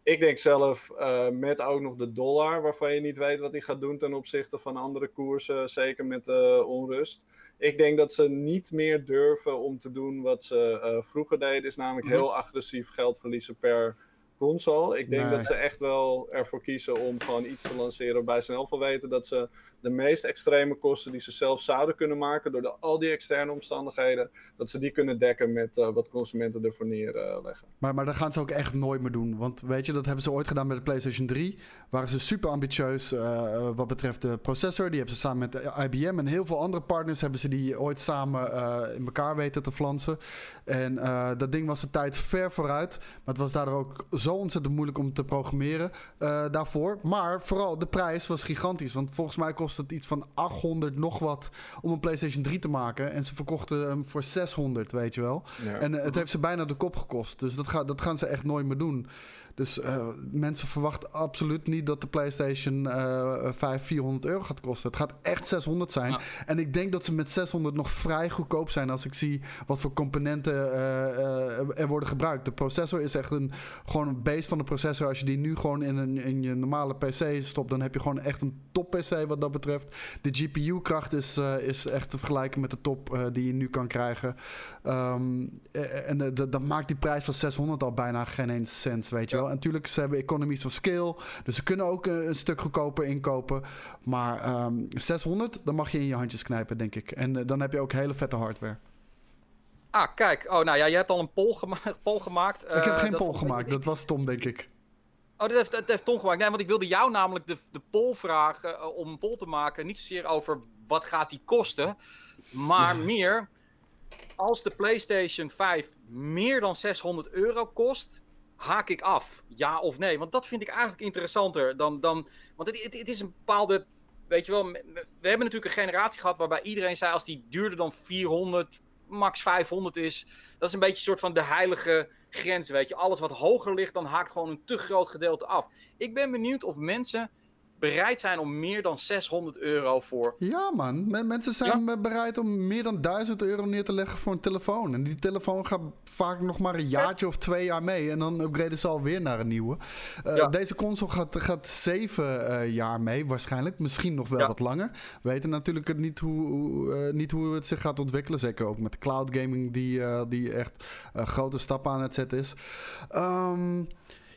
Ik denk zelf uh, met ook nog de dollar, waarvan je niet weet wat hij gaat doen ten opzichte van andere koersen, zeker met uh, onrust. Ik denk dat ze niet meer durven om te doen wat ze vroeger deden, is namelijk mhm. heel agressief geld verliezen per console. Ik denk dat ze echt wel ervoor kiezen om gewoon iets te lanceren waarbij ze snel van weten dat ze de meest extreme kosten die ze zelf zouden kunnen maken door de, al die externe omstandigheden, dat ze die kunnen dekken met uh, wat consumenten ervoor neerleggen. maar, maar dat gaan ze ook echt nooit meer doen. Want weet je, dat hebben ze ooit gedaan met de PlayStation 3. Waren ze super ambitieus uh, wat betreft de processor. Die hebben ze samen met IBM en heel veel andere partners hebben ze die ooit samen in elkaar weten te flansen. En dat ding was de tijd ver vooruit. Maar het was daardoor ook zo ontzettend moeilijk om te programmeren daarvoor. Maar vooral de prijs was gigantisch. Want volgens mij kost het iets van 800 nog wat om een PlayStation 3 te maken. En ze verkochten hem voor 600, weet je wel. En het heeft ze bijna de kop gekost. Dus dat, gaat, dat gaan ze echt nooit meer doen. Dus uh, mensen verwachten absoluut niet dat de PlayStation uh, 5 400 euro gaat kosten. Het gaat echt 600 zijn. En ik denk dat ze met 600 nog vrij goedkoop zijn als ik zie wat voor componenten uh, er worden gebruikt. De processor is echt een, gewoon een base van de processor. Als je die nu gewoon in, een, in je normale PC stopt, dan heb je gewoon echt een top PC wat dat betreft. De GPU-kracht is, is echt te vergelijken met de top die je nu kan krijgen. Um, en dat maakt die prijs van 600 al bijna geen eens cent, weet je wel. En natuurlijk, ze hebben economies of scale. Dus ze kunnen ook een, een stuk goedkoper inkopen. Maar um, ehm, 600, dan mag je in je handjes knijpen, denk ik. En uh, dan heb je ook hele vette hardware. Ah, kijk. Oh, nou ja, je hebt al een poll, gema poll gemaakt. ik heb geen poll gemaakt, dat was Tom, denk ik. Oh, dat heeft, dat heeft Tom gemaakt. Nee, want ik wilde jou namelijk de, de poll vragen om een poll te maken. Niet zozeer over wat gaat die kosten, maar meer als de PlayStation 5 meer dan 600 euro kost, haak ik af? Ja of nee? Want dat vind ik eigenlijk interessanter dan. dan want het, het, is een bepaalde. Weet je wel, we hebben natuurlijk een generatie gehad waarbij iedereen zei: als die duurder dan 400, max 500 is, dat is een beetje een soort van de heilige grens. Weet je, alles wat hoger ligt, dan haakt gewoon een te groot gedeelte af. Ik ben benieuwd of mensen bereid zijn om meer dan 600 euro voor. Ja, man. mensen zijn bereid om meer dan 1000 euro neer te leggen voor een telefoon. En die telefoon gaat vaak nog maar een jaartje of twee jaar mee. En dan upgraden ze alweer naar een nieuwe. Uh, Deze console gaat, gaat zeven uh, jaar mee, waarschijnlijk. Misschien nog wel wat langer. We weten natuurlijk niet hoe, uh, niet hoe het zich gaat ontwikkelen. Zeker ook met cloud gaming, die, die echt grote stappen aan het zetten is. Um,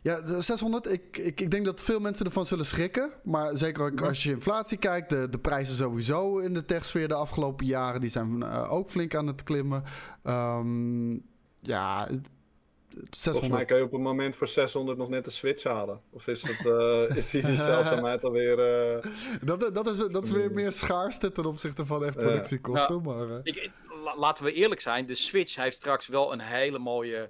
ja, 600. Ik, ik, ik denk dat veel mensen ervan zullen schrikken. Maar zeker ook als je inflatie kijkt. De, de prijzen sowieso in de techsfeer de afgelopen jaren. Die zijn uh, ook flink aan het klimmen. Um, ja, 600. Volgens mij kan je op het moment voor 600 nog net een Switch halen. Of is, het, uh, is die zeldzaamheid alweer... Uh... dat, dat, is, dat is weer meer schaarste ten opzichte van echt productiekosten. Nou, maar, ik, laten we eerlijk zijn. De Switch heeft straks wel een hele mooie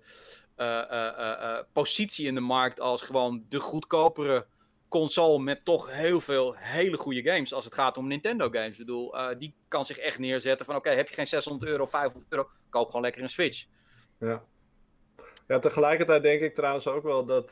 positie in de markt als gewoon de goedkopere console met toch heel veel hele goede games als het gaat om Nintendo games. Ik bedoel, die kan zich echt neerzetten van oké, heb je geen 600 euro, 500 euro, koop gewoon lekker een Switch. Ja. Ja, tegelijkertijd denk ik trouwens ook wel dat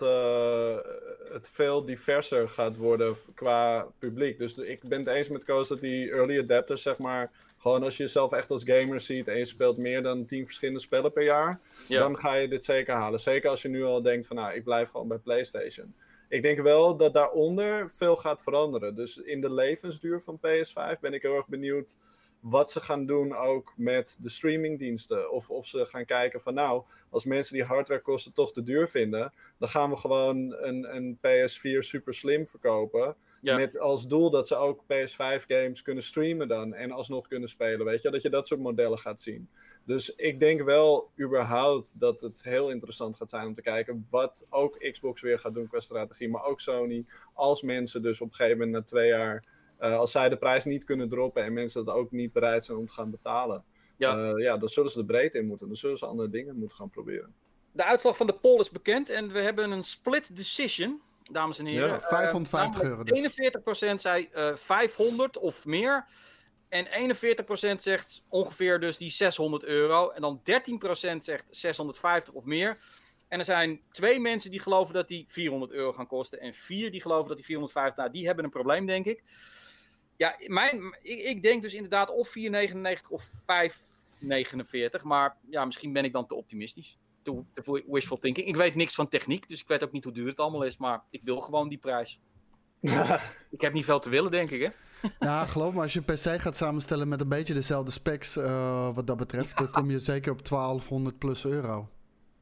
het veel diverser gaat worden qua publiek. Dus ik ben het eens met Koos dat die early adapters, zeg maar, gewoon als je jezelf echt als gamer ziet en je speelt meer dan 10 verschillende spellen per jaar, dan ga je dit zeker halen. Zeker als je nu al denkt van nou, ik blijf gewoon bij PlayStation. Ik denk wel dat daaronder veel gaat veranderen. Dus in de levensduur van PS5 ben ik heel erg benieuwd wat ze gaan doen ook met de streamingdiensten. Of, of ze gaan kijken van nou, als mensen die hardwarekosten toch te duur vinden, dan gaan we gewoon een, een PS4 super slim verkopen. Met als doel dat ze ook PS5 games kunnen streamen dan en alsnog kunnen spelen. Weet je, dat je dat soort modellen gaat zien. Dus ik denk wel überhaupt dat het heel interessant gaat zijn om te kijken wat ook Xbox weer gaat doen qua strategie. Maar ook Sony. Als mensen dus op een gegeven moment na twee jaar, uh, als zij de prijs niet kunnen droppen en mensen dat ook niet bereid zijn om te gaan betalen. Ja. Uh, ja, dan zullen ze de breedte in moeten. Dan zullen ze andere dingen moeten gaan proberen. De uitslag van de poll is bekend en we hebben een split decision dames en heren. Ja, 550 uh, euro dus. 41% zei uh, eh, 500 of meer. En 41% zegt ongeveer dus die 600 euro. En dan 13% zegt 650 of meer. En er zijn twee mensen die geloven dat die 400 euro gaan kosten. En vier die geloven dat die 450... Nou, die hebben een probleem, denk ik. Ja, mijn, ik, ik denk dus inderdaad of 4,99 of 5,49. Maar ja, misschien ben ik dan te optimistisch te, te wishful thinking. Ik weet niks van techniek, dus ik weet ook niet hoe duur het allemaal is. Maar ik wil gewoon die prijs. ik heb niet veel te willen, denk ik, hè? Ja, geloof me, als je een PC gaat samenstellen met een beetje dezelfde specs eh, wat dat betreft, dan kom je zeker op 1200 plus euro.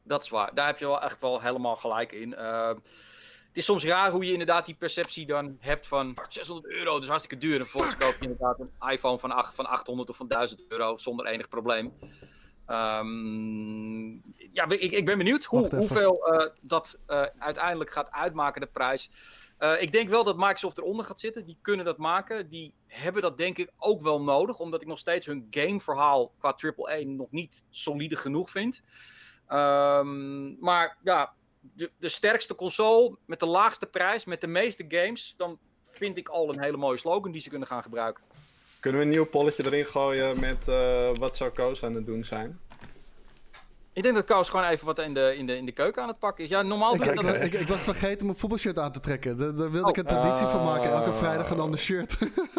Dat is waar. Daar heb je wel echt wel helemaal gelijk in. Uh, het is soms raar hoe je inderdaad die perceptie dan hebt van 600 euro, dus hartstikke duur. En vervolgens koop je inderdaad een iPhone van, 8, van 800 of van 1000 euro zonder enig probleem. Um, ja, ik, ik ben benieuwd hoe, hoeveel uh, dat uh, uiteindelijk gaat uitmaken, de prijs. Uh, ik denk wel dat Microsoft eronder gaat zitten. Die kunnen dat maken. Die hebben dat denk ik ook wel nodig. Omdat ik nog steeds hun gameverhaal qua AAA nog niet solide genoeg vind. Um, maar ja, de, de, sterkste console met de laagste prijs, met de meeste games. Dan vind ik al een hele mooie slogan die ze kunnen gaan gebruiken. Kunnen we een nieuw polletje erin gooien met uh, wat zou Koos aan het doen zijn? Ik denk dat Koos gewoon even wat in de, in de, in de keuken aan het pakken is. Ja, normaal... Ik, ik, dat... ik, ik was vergeten mijn voetbalshirt aan te trekken. Daar, daar wilde oh. ik een traditie uh... van maken. Elke vrijdag een ander shirt.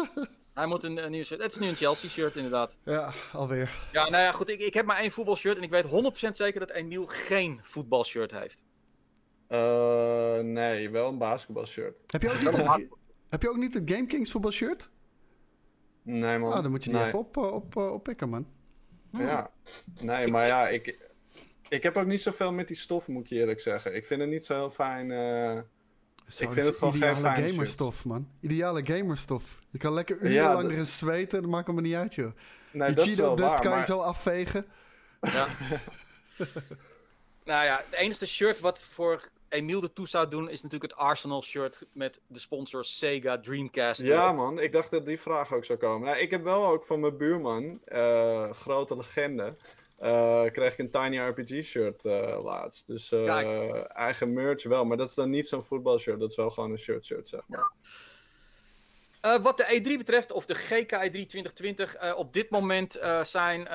Hij moet een, een nieuw shirt. Het is nu een Chelsea shirt inderdaad. Ja, alweer. Ja, nou ja, goed. Ik, ik heb maar één voetbalshirt en ik weet 100% zeker dat Emiel geen voetbalshirt heeft. Uh, nee, wel een basketbalshirt. Heb je ook niet, een, heb je ook niet het Game Kings voetbalshirt? Nee, man. Ah, dan moet je die nee. even op, op, oppikken, man. Ja, nee, maar ja, ik, ik heb ook niet zoveel met die stof, moet ik je eerlijk zeggen. Ik vind het niet zo heel fijn. Uh, zo, ik vind het gewoon geen fijn gamerstof, man. Ideale gamerstof. Je kan lekker urenlang ja, erin zweten, dat maakt me niet uit, joh. Nee, je dat Cheeto dust waar, kan maar... je zo afvegen. Ja. nou ja, het enige shirt wat voor Emiel de toe zou doen is natuurlijk het Arsenal shirt met de sponsor Sega Dreamcast. Ja man, ik dacht dat die vraag ook zou komen. Nou, ik heb wel ook van mijn buurman, uh, grote legende, uh, kreeg ik een Tiny RPG shirt uh, laatst. Dus eigen merch wel, maar dat is dan niet zo'n voetbalshirt, dat is wel gewoon een shirt shirt zeg maar. Ja. Uh, wat de E3 betreft, of de GK E3 2020, uh, op dit moment uh, zijn,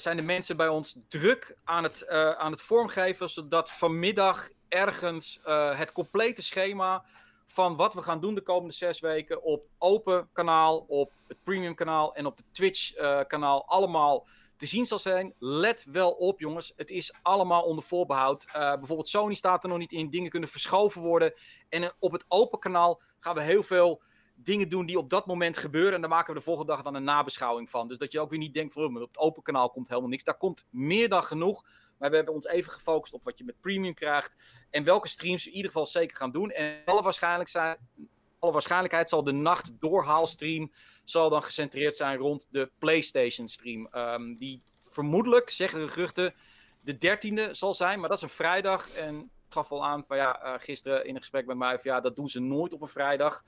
zijn de mensen bij ons druk aan het, aan het vormgeven, zodat vanmiddag ergens het complete schema van wat we gaan doen de komende zes weken op open kanaal, op het premium kanaal en op het Twitch kanaal allemaal te zien zal zijn. Let wel op jongens, het is allemaal onder voorbehoud. bijvoorbeeld Sony staat er nog niet in, dingen kunnen verschoven worden. En op het open kanaal gaan we heel veel dingen doen die op dat moment gebeuren. En daar maken we de volgende dag dan een nabeschouwing van. Dus dat je ook weer niet denkt van op het open kanaal komt helemaal niks. Daar komt meer dan genoeg. Maar we hebben ons even gefocust op wat je met premium krijgt. En welke streams we in ieder geval zeker gaan doen. En alle, waarschijnlijkheid zal de nacht doorhaalstream zal dan gecentreerd zijn rond de PlayStation stream. Um, die vermoedelijk, zeggen de geruchten, de dertiende zal zijn. Maar dat is een vrijdag. En gaf al aan van ja, uh, gisteren in een gesprek met mij van ja, dat doen ze nooit op een vrijdag.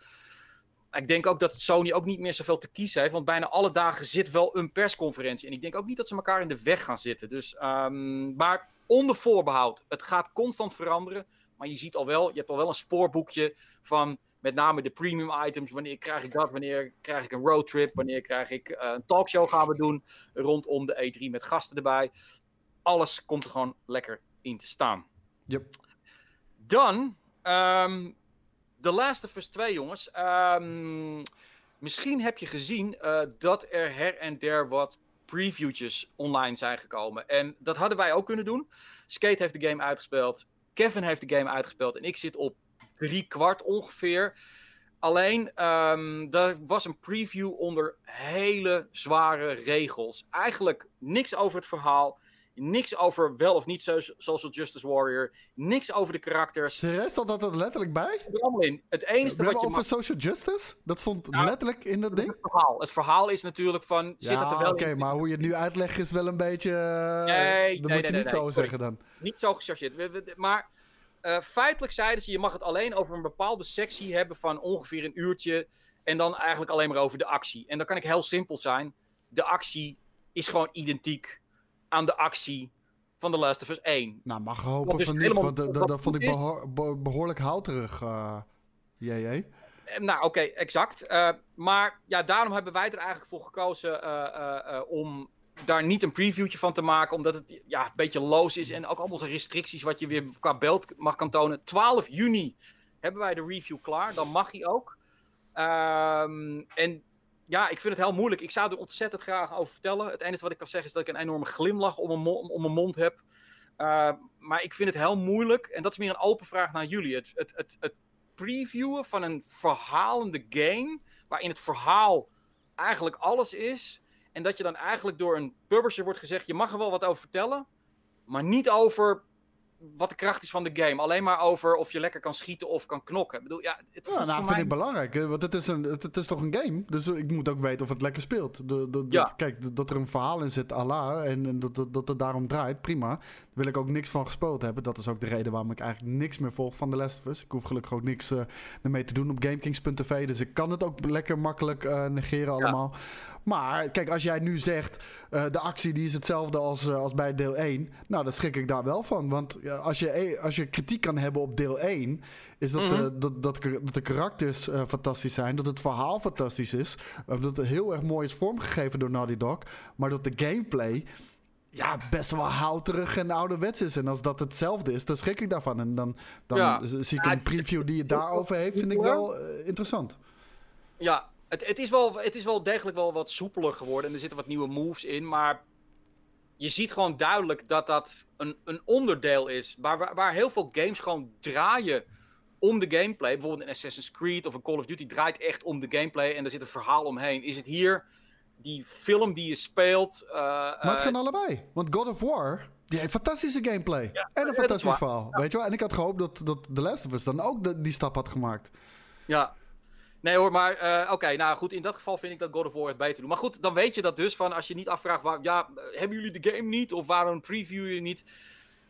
Ik denk ook dat Sony ook niet meer zoveel te kiezen heeft. Want bijna alle dagen zit wel een persconferentie. En ik denk ook niet dat ze elkaar in de weg gaan zitten. Dus, um, maar onder voorbehoud. Het gaat constant veranderen. Maar je ziet al wel, je hebt al wel een spoorboekje van met name de premium items. Wanneer krijg ik dat? Wanneer krijg ik een roadtrip? Wanneer krijg ik uh, een talkshow gaan we doen rondom de E3 met gasten erbij. Alles komt er gewoon lekker in te staan. Yep. Dan um, The Last of Us 2, jongens. Um, misschien heb je gezien uh, dat er her en der wat previewtjes online zijn gekomen. En dat hadden wij ook kunnen doen. Skate heeft de game uitgespeeld. Kevin heeft de game uitgespeeld. En ik zit op drie kwart ongeveer. Alleen, um, er was een preview onder hele zware regels. Eigenlijk niks over het verhaal. Niks over wel of niet Social Justice Warrior. Niks over de karakters. Serieus, stond dat er letterlijk bij? In. Het enige wat je over mag... Social Justice? Dat stond nou, letterlijk in dat ding? Het verhaal. Het verhaal is natuurlijk van... Zit het oké, okay, maar hoe je het nu uitlegt is wel een beetje... Uh, nee, dat nee, moet je nee, niet nee, zo nee, zeggen dan. Niet zo gechargeerd. Maar uh, feitelijk zeiden ze, je mag het alleen over een bepaalde sectie hebben van ongeveer een uurtje. En dan eigenlijk alleen maar over de actie. En dan kan ik heel simpel zijn. De actie is gewoon identiek aan de actie van The Last of Us 1. Nou, mag hopen dus van niet, want dat, vond ik behoor, behoorlijk houterig, uh, JJ. Nou, oké, okay, exact. Uh, maar ja, daarom hebben wij er eigenlijk voor gekozen uh, om daar niet een previewtje van te maken, omdat het ja, een beetje loos is en ook allemaal restricties wat je weer qua beeld mag kan tonen. 12 juni hebben wij de review klaar, dan mag hij ook. Um, en ja, ik vind het heel moeilijk. Ik zou er ontzettend graag over vertellen. Het enige wat ik kan zeggen is dat ik een enorme glimlach om mijn, mijn mond heb. Uh, maar ik vind het heel moeilijk, en dat is meer een open vraag naar jullie. Het, het, het, het previewen van een verhalende game, waarin het verhaal eigenlijk alles is. En dat je dan eigenlijk door een publisher wordt gezegd: je mag er wel wat over vertellen, maar niet over wat de kracht is van de game. Alleen maar over of je lekker kan schieten of kan knokken. Ik bedoel, ja, het ja, nou, vind ik belangrijk. Want het is, een, het, is toch een game. Dus ik moet ook weten of het lekker speelt. De, de, ja. Kijk, dat er een verhaal in zit, Allah. En, dat, dat, dat het daarom draait, prima. Wil ik ook niks van gespeeld hebben. Dat is ook de reden waarom ik eigenlijk niks meer volg van The Last of Us. Ik hoef gelukkig ook niks uh, ermee te doen op GameKings.tv. Dus ik kan het ook lekker makkelijk uh, negeren allemaal. Maar kijk, als jij nu zegt, uh, de actie die is hetzelfde als, als bij deel 1. Nou, dan schrik ik daar wel van. Want als, je, e, als je kritiek kan hebben op deel 1, is dat, mm -hmm. dat, dat, dat, de karakters fantastisch zijn. Dat het verhaal fantastisch is. dat het heel erg mooi is vormgegeven door Naughty Dog. Maar dat de gameplay ja, best wel houterig en ouderwets is. En als dat hetzelfde is, dan schrik ik daarvan. En dan, dan ja. zie ik een preview die het daarover heeft, vind ik wel interessant. Ja, het, het, is wel, het is wel degelijk wel wat soepeler geworden. En er zitten wat nieuwe moves in. Maar je ziet gewoon duidelijk dat dat een, een onderdeel is. Waar, waar, waar heel veel games gewoon draaien om de gameplay. Bijvoorbeeld een Assassin's Creed of een Call of Duty draait echt om de gameplay. En er zit een verhaal omheen. Is het hier die film die je speelt. Uh, maar het kan allebei. Want God of War. Die heeft fantastische gameplay. Ja, en een fantastisch verhaal. Ja. Weet je wel? En ik had gehoopt dat, dat The Last of Us dan ook de, die stap had gemaakt. Ja, Nee hoor, maar uh, oké, nou goed, in dat geval vind ik dat God of War het beter doet. Maar goed, dan weet je dat dus van als je niet afvraagt, waar, ja, hebben jullie de game niet of waarom preview je niet?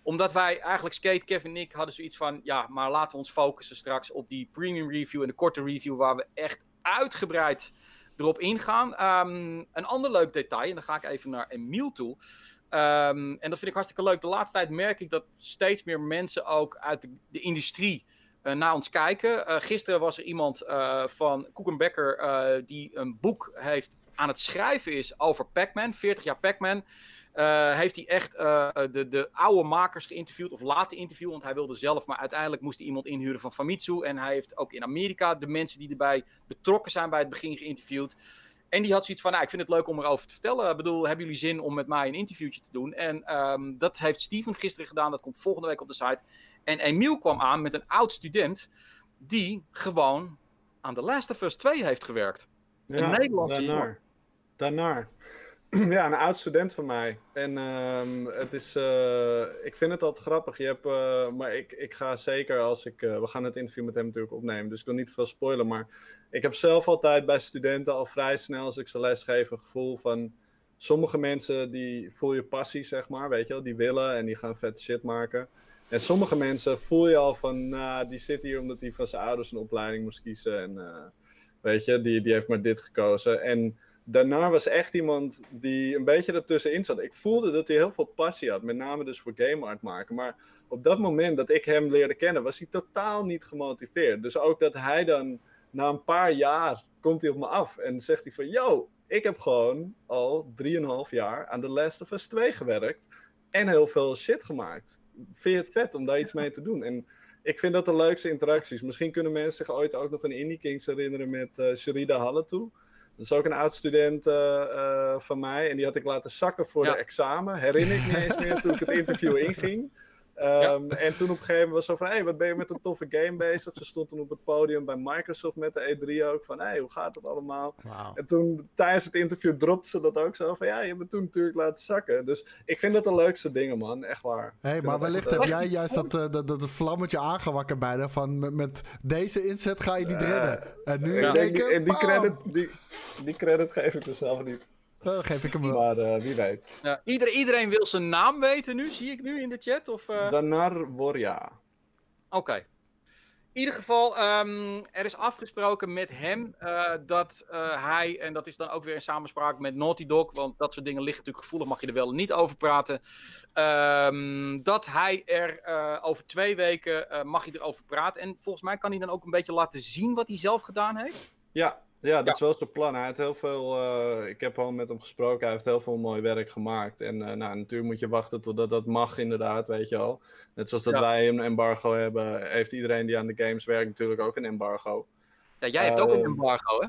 Omdat wij eigenlijk, Skate, Kevin en ik hadden zoiets van, ja, maar laten we ons focussen straks op die premium review en de korte review waar we echt uitgebreid erop ingaan. Um, een ander leuk detail, en dan ga ik even naar Emiel toe. Um, en dat vind ik hartstikke leuk. De laatste tijd merk ik dat steeds meer mensen ook uit de, industrie uh, naar ons kijken. Uh, gisteren was er iemand uh, van Koekenbecker die een boek heeft aan het schrijven is over Pac-Man, 40 jaar Pac-Man. Heeft hij echt de, de oude makers geïnterviewd of laten interviewen, want hij wilde zelf, maar uiteindelijk moest hij iemand inhuren van Famitsu. En hij heeft ook in Amerika de mensen die erbij betrokken zijn bij het begin geïnterviewd. En die had zoiets van, nou, ik vind het leuk om erover te vertellen. Ik bedoel, hebben jullie zin om met mij een interviewtje te doen? En um, dat heeft Steven gisteren gedaan. Dat komt volgende week op de site. En Emiel kwam aan met een oud student die gewoon aan The Last of Us 2 heeft gewerkt. Ja, een Nederlandse daarnaar. daarnaar. Ja, een oud student van mij. En um, het is, uh, ik vind het altijd grappig. Je hebt, uh, maar ik, ik ga zeker als ik, uh, we gaan het interview met hem natuurlijk opnemen, dus ik wil niet veel spoilen. Maar ik heb zelf altijd bij studenten al vrij snel, als ik ze les geef, een gevoel van, sommige mensen die voel je passie, zeg maar, weet je wel, die willen en die gaan vet shit maken. En sommige mensen voel je al van, nou, die zit hier omdat hij van zijn ouders een opleiding moest kiezen. En weet je, die, die heeft maar dit gekozen. En daarna was echt iemand die een beetje ertussenin zat. Ik voelde dat hij heel veel passie had, met name dus voor game art maken. Maar op dat moment dat ik hem leerde kennen, was hij totaal niet gemotiveerd. Dus ook dat hij dan na een paar jaar komt hij op me af en zegt hij van, yo, ik heb gewoon al 3,5 jaar aan The Last of Us 2 gewerkt en heel veel shit gemaakt vind je het vet om daar iets mee te doen? En ik vind dat de leukste interacties. Misschien kunnen mensen zich ooit ook nog een Indie Kings herinneren met uh, Sherida Halletou. Dat is ook een oud student uh, uh, van mij. En die had ik laten zakken voor ja. de examen. Herinner ik me eens meer toen ik het interview inging. Um, ja. En toen op een gegeven moment was zo van, hé, hey, wat ben je met een toffe game bezig? Ze stond toen op het podium bij Microsoft met de E3 ook, van, hé, hey, hoe gaat het allemaal? Wow. En toen, tijdens het interview, dropte ze dat ook zo van, ja, je hebt me toen natuurlijk laten zakken. Dus ik vind dat de leukste dingen, man, echt waar. Hé, hey, maar wellicht heb jij juist dat, uh, dat, dat vlammetje aangewakkerd bijna, van met, met, deze inzet ga je niet redden. En nu ja. denk ik, en die, credit, die, die credit geef ik mezelf niet. Dan geef ik hem wel. Maar uh, wie weet. Ja, iedereen, iedereen wil zijn naam weten nu, zie ik nu in de chat? Of, uh... Danar Worja. Oké. Okay. In ieder geval, um, er is afgesproken met hem uh, dat hij, en dat is dan ook weer in samenspraak met Naughty Dog, want dat soort dingen liggen natuurlijk gevoelig, mag je er wel niet over praten. Um, dat hij er over twee weken mag je erover praten. En volgens mij kan hij dan ook een beetje laten zien wat hij zelf gedaan heeft. Ja, ja, dat ja. is wel zijn plan. Hij heeft heel veel, uh, ik heb al met hem gesproken, hij heeft heel veel mooi werk gemaakt. En uh, nou, natuurlijk moet je wachten totdat dat mag inderdaad, weet je al. Net zoals dat ja. wij een embargo hebben, heeft iedereen die aan de games werkt natuurlijk ook een embargo. Ja, jij hebt uh, ook een embargo hè?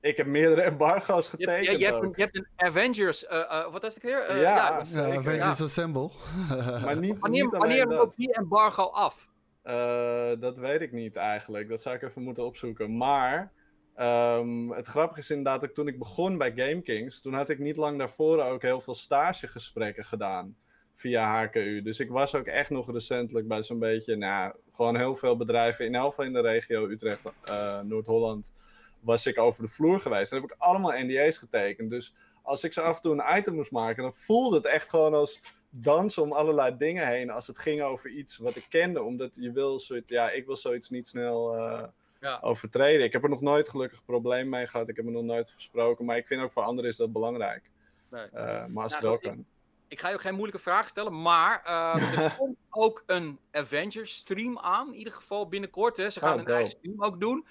Ik heb meerdere embargo's Je, hebt- getekend je, je hebt, een, je hebt een Avengers, eh, eh, wat is het weer? Eh, Ja. Avengers Assemble. Maar niet, wanneer niet alleen wanneer dat. loopt die embargo af? Eh, dat weet ik niet eigenlijk. Dat zou ik even moeten opzoeken. Maar ehm, het grappige is inderdaad dat toen ik begon bij GameKings, toen had ik niet lang daarvoor ook heel veel stagegesprekken gedaan via HKU. Dus ik was ook echt nog recentelijk bij zo'n beetje, nou, gewoon heel veel bedrijven, in geval in de regio Utrecht, eh, Noord-Holland, was ik over de vloer geweest. En heb ik allemaal NDA's getekend. Dus als ik zo af en toe een item moest maken, dan voelde het echt gewoon als dansen om allerlei dingen heen. Als het ging over iets wat ik kende. Omdat je wil zoiets, ja, ik wil zoiets niet snel eh, Ja. overtreden. Ik heb er nog nooit gelukkig probleem mee gehad. Ik heb me nog nooit versproken. Maar ik vind ook voor anderen is dat belangrijk. Nee. Eh, maar als het wel kan. Ik ga je ook geen moeilijke vragen stellen, maar eh, er komt ook een Avengers stream aan. In ieder geval binnenkort. Hè. Ze gaan Oh, een dope. eigen stream ook doen.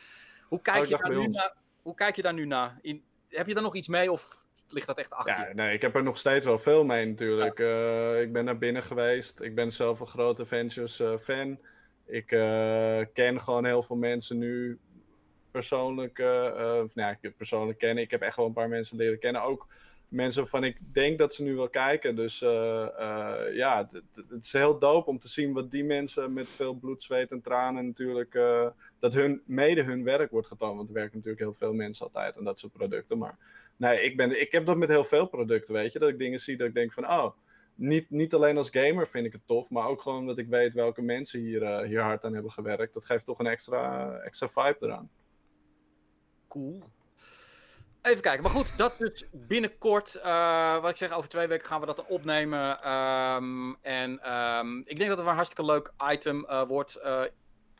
Hoe kijk, Oh, je, daar nu naar, hoe kijk je daar nu naar? In, heb je daar nog iets mee of ligt dat echt achter Ja, je? nee, ik heb er nog steeds wel veel mee natuurlijk. Eh, ik ben naar binnen geweest. Ik ben zelf een grote Avengers eh, fan. Ik eh, ken gewoon heel veel mensen nu persoonlijk. eh, eh, of nou, ja, persoonlijk kennen. Ik heb echt wel een paar mensen leren kennen. Ook mensen waarvan ik denk dat ze nu wel kijken. Dus ja, het- is heel dope om te zien wat die mensen met veel bloed, zweet en tranen natuurlijk. dat hun, mede hun werk wordt getoond. Want er werken natuurlijk heel veel mensen altijd aan dat soort producten. Maar Nee, ik, ben, ik heb dat met heel veel producten, weet je. Dat ik dingen zie dat ik denk van, oh, niet, niet alleen als gamer vind ik het tof, maar ook gewoon dat ik weet welke mensen hier, eh, hier hard aan hebben gewerkt. Dat geeft toch een extra, extra vibe eraan. Cool. Even kijken, maar goed, dat dus binnenkort. eh, wat ik zeg, over twee weken gaan we dat opnemen. ehm, en ehm, ik denk dat het een hartstikke leuk item eh, wordt.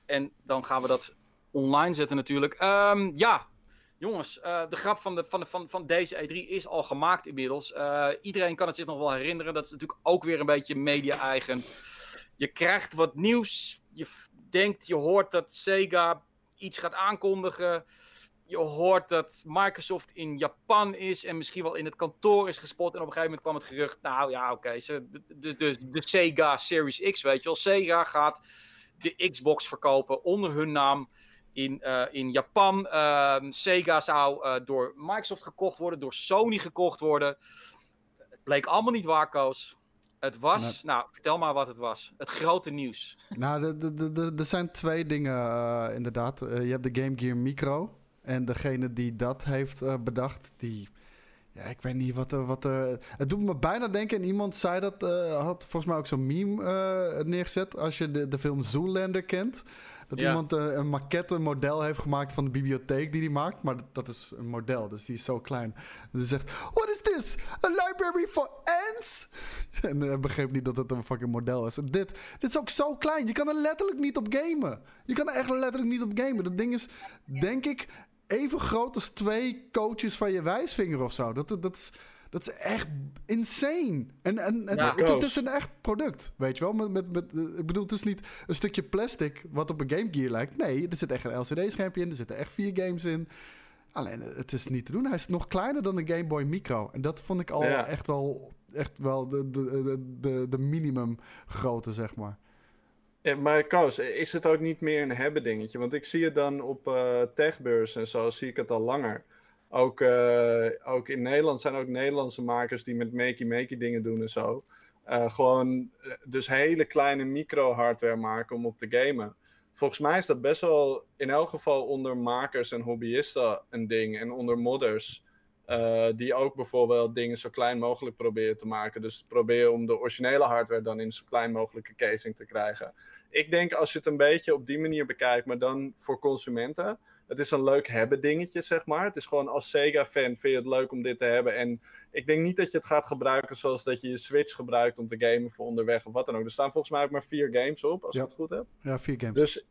en dan gaan we dat online zetten natuurlijk. Ehm, ja, jongens, eh, de grap van, de, van, de, van, van deze E3 is al gemaakt inmiddels. Eh, iedereen kan het zich nog wel herinneren. Dat is natuurlijk ook weer een beetje media-eigen. Je krijgt wat nieuws. Je denkt, je hoort dat Sega iets gaat aankondigen. Je hoort dat Microsoft in Japan is en misschien wel in het kantoor is gespot. En op een gegeven moment kwam het gerucht, nou ja, oké, de, de, de Sega Series X, weet je wel. Sega gaat de Xbox verkopen onder hun naam in, eh, in Japan. Ehm, Sega zou eh, door Microsoft gekocht worden, door Sony gekocht worden. Het bleek allemaal niet waar, Koos. Het was, nou, vertel maar wat het was. Het grote nieuws. Nou, er zijn twee dingen eh, inderdaad. Je hebt de Game Gear Micro. En degene die dat heeft bedacht, die... Ja, ik weet niet wat er... Wat er het doet me bijna denken, en iemand zei dat... had volgens mij ook zo'n meme neergezet. Als je de, de film Zoolander kent. Dat Ja. iemand eh, een maquette, een model heeft gemaakt van de bibliotheek die hij maakt. Maar dat, dat is een model, dus die is zo klein. En die zegt, what is this? A library for ants? en hij begreep niet dat het een fucking model is. En dit, dit is ook zo klein. Je kan er letterlijk niet op gamen. Je kan er echt letterlijk niet op gamen. Dat ding is, denk ik, even groot als twee coaches van je wijsvinger of zo. Dat, dat, is, dat is echt insane. En, en, en Ja. het, het is een echt product, weet je wel. Met, met, met, eh, ik bedoel, het is niet een stukje plastic wat op een Game Gear lijkt. Nee, er zit echt een LCD-schermpje in. Er zitten echt vier games in. Alleen, eh, het is niet te doen. Hij is nog kleiner dan de Game Boy Micro. En dat vond ik al Ja. echt wel, echt wel de, de, de, de, de minimum grootte, zeg maar. Ja, maar Koos, is het ook niet meer een hebben dingetje? Want ik zie het dan op eh techbeurs en zo, zie ik het al langer. Ook, eh, ook in Nederland zijn ook Nederlandse makers die met makey-makey dingen doen en zo. Eh, gewoon eh, dus hele kleine micro-hardware maken om op te gamen. Volgens mij is dat best wel in elk geval onder makers en hobbyisten een ding. En onder modders. die ook bijvoorbeeld dingen zo klein mogelijk proberen te maken. Dus proberen om de originele hardware dan in zo klein mogelijke casing te krijgen. Ik denk als je het een beetje op die manier bekijkt, maar dan voor consumenten. Het is een leuk hebben dingetje, zeg maar. Het is gewoon als Sega-fan vind je het leuk om dit te hebben. En ik denk niet dat je het gaat gebruiken zoals dat je je Switch gebruikt om te gamen voor onderweg of wat dan ook. Er staan volgens mij ook maar vier games op, als Ja. ik het goed heb. Ja, vier games. Dus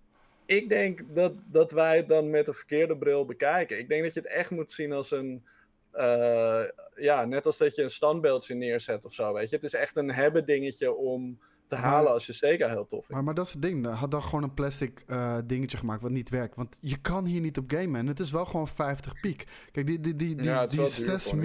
ik denk dat, dat wij het dan met de verkeerde bril bekijken. Ik denk dat je het echt moet zien als een. eh, ja, net als dat je een standbeeldje neerzet of zo. Weet je, het is echt een hebben dingetje om te Maar- halen als je Sega heel tof vindt. Maar, maar dat is het ding. Had dan gewoon een plastic eh, dingetje gemaakt wat niet werkt. Want je kan hier niet op gamen. En het is wel gewoon 50 piek. Kijk, die, die, die, die, Ja, is die SNES een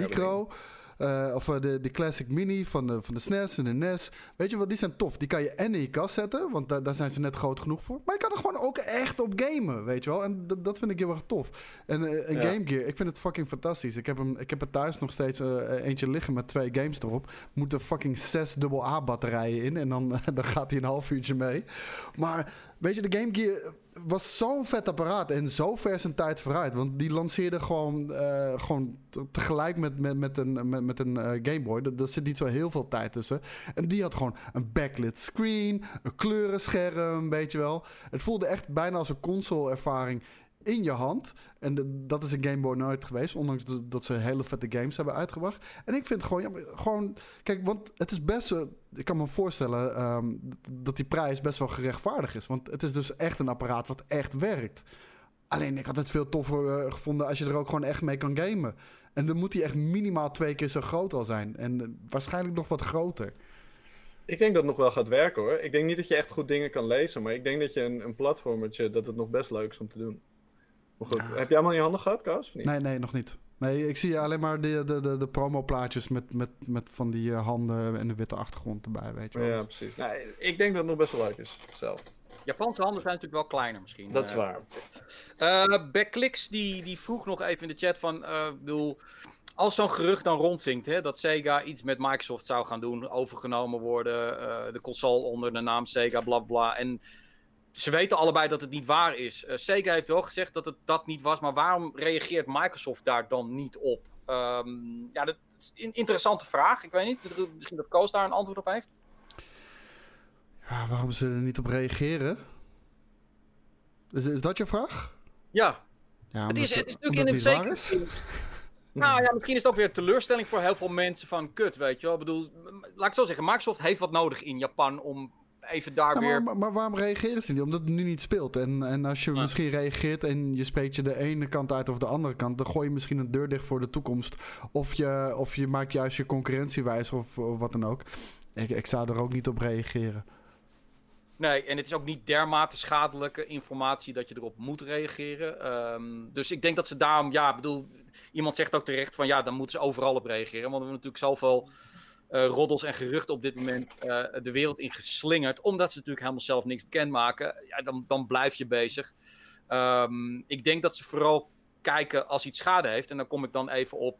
Eh, of eh, de, de Classic Mini van de, van de SNES en de NES. Weet je wat, die zijn tof. Die kan je en in je kast zetten, want daar daar zijn ze net groot genoeg voor. Maar je kan er gewoon ook echt op gamen, weet je wel. En dat- vind ik heel erg tof. En eh, een Ja. Game Gear, ik vind het fucking fantastisch. Ik heb, hem, ik heb er thuis nog steeds eentje liggen met twee games erop. Moeten fucking zes dubbel A batterijen in en dan, dan gaat hij een half uurtje mee. Maar weet je, de Game Gear was zo'n vet apparaat en zo ver zijn tijd vooruit. Want die lanceerde gewoon, eh, gewoon te- tegelijk met, met, met een, met, met een eh, Game Boy. Er, zit niet zo heel veel tijd tussen. En die had gewoon een backlit screen, een kleurenscherm, weet je wel. Het voelde echt bijna als een console-ervaring in je hand. En dat is een Game Boy nooit geweest, ondanks dat ze hele vette games hebben uitgebracht. En ik vind gewoon, ja, gewoon kijk, want het is best, eh, ik kan me voorstellen ehm, dat die prijs best wel gerechtvaardigd is. Want het is dus echt een apparaat wat echt werkt. Alleen ik had het veel toffer eh, gevonden als je er ook gewoon echt mee kan gamen. En dan moet hij echt minimaal twee keer zo groot al zijn. En eh, waarschijnlijk nog wat groter. Ik denk dat het nog wel gaat werken hoor. Ik denk niet dat je echt goed dingen kan lezen, maar ik denk dat je een, een dat het nog best leuk is om te doen. Maar goed, heb je allemaal in je handen gehad, niet? Nee, nee, nog niet. Nee, ik zie alleen maar de, de, de, de promoplaatjes met, met, met van die eh, handen en de witte achtergrond erbij, weet je wel. Ja, precies. Nou, ik denk dat het nog best wel leuk is, zelf. Japanse handen zijn natuurlijk wel kleiner misschien. Dat is eh. waar. Eh Backlix die, die vroeg nog even in de chat van, eh, ik bedoel, als zo'n gerucht dan rondzinkt, hè, dat Sega iets met Microsoft zou gaan doen, overgenomen worden, eh, de console onder de naam Sega, bla bla. En ze weten allebei dat het niet waar is. Eh, Sega heeft wel gezegd dat het dat niet was, maar waarom reageert Microsoft daar dan niet op? Ehm, ja, dat is een interessante vraag. Ik weet niet, misschien dat Koos daar een antwoord op heeft. Ja, waarom ze er niet op reageren? Is, is dat je vraag? Ja, Ja, het is, het is natuurlijk in een zeker. is. Nou ja, misschien is het ook weer een teleurstelling voor heel veel mensen van kut, weet je wel. Ik bedoel, laat ik zo zeggen, Microsoft heeft wat nodig in Japan om even daar Ja, weer... maar, maar, maar waarom reageren ze niet? Omdat het nu niet speelt. En, en als je Ja. misschien reageert en je spreekt je de ene kant uit of de andere kant, dan gooi je misschien een deur dicht voor de toekomst. Of je, of je maakt juist je concurrentie wijs of, of wat dan ook. Ik, ik zou er ook niet op reageren. Nee, en het is ook niet dermate schadelijke informatie dat je erop moet reageren. Ehm, dus ik denk dat ze daarom, ja, ik bedoel, iemand zegt ook terecht van ja, dan moeten ze overal op reageren. Want we hebben natuurlijk zoveel eh roddels en geruchten op dit moment eh, de wereld in geslingerd. Omdat ze natuurlijk helemaal zelf niks bekendmaken. Ja, dan, dan blijf je bezig. Ehm, ik denk dat ze vooral kijken als iets schade heeft. En dan kom ik dan even op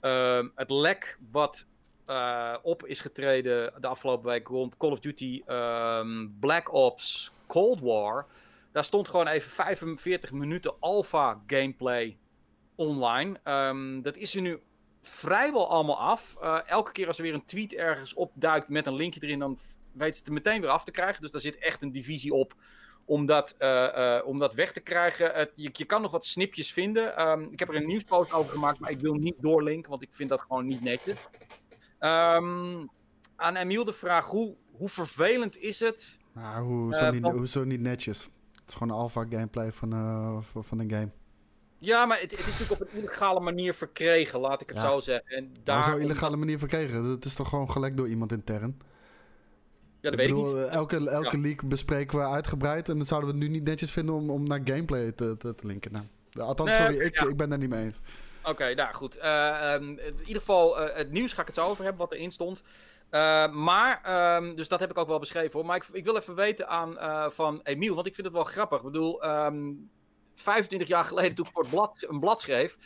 ehm, het lek wat eh, op is getreden de afgelopen week rond Call of Duty ehm, Black Ops Cold War. Daar stond gewoon even 45 minuten alpha gameplay online. Dat is er nu vrijwel allemaal af. Eh, elke keer als er weer een tweet ergens opduikt met een linkje erin, dan weet ze het er meteen weer af te krijgen. Dus daar zit echt een divisie op om dat, eh, eh, om dat weg te krijgen. Het, je, je kan nog wat snipjes vinden. Ehm, ik heb er een nieuwspost over gemaakt, maar ik wil niet doorlinken, want ik vind dat gewoon niet netjes. Ehm, aan Emiel de vraag, hoe, hoe vervelend is het? Nou, hoezo, niet, hoezo niet netjes? Het is gewoon alpha gameplay van, van, van een game. Ja, maar het, het is natuurlijk op een illegale manier verkregen, laat ik het Ja. zo zeggen. En Daar daar, zo illegale manier verkregen. Dat is toch gewoon gelekt door iemand intern? Ja, dat weet ik bedoel, niet. eh, Elke, elke leak bespreken we uitgebreid. En dan zouden we het nu niet netjes vinden om, om naar gameplay te, te, te linken. Nou, althans, Nee, sorry, ik, ja. ik ben daar niet mee eens. Oké, nou goed. Eh, ehm, in ieder geval, eh, het nieuws ga ik het zo over hebben, wat erin stond. Maar, ehm, dus dat heb ik ook wel beschreven hoor. Maar ik, ik wil even weten aan, van Emiel, want ik vind het wel grappig. Ik bedoel, ehm, 25 jaar geleden toen ik voor het blad, een blad schreef,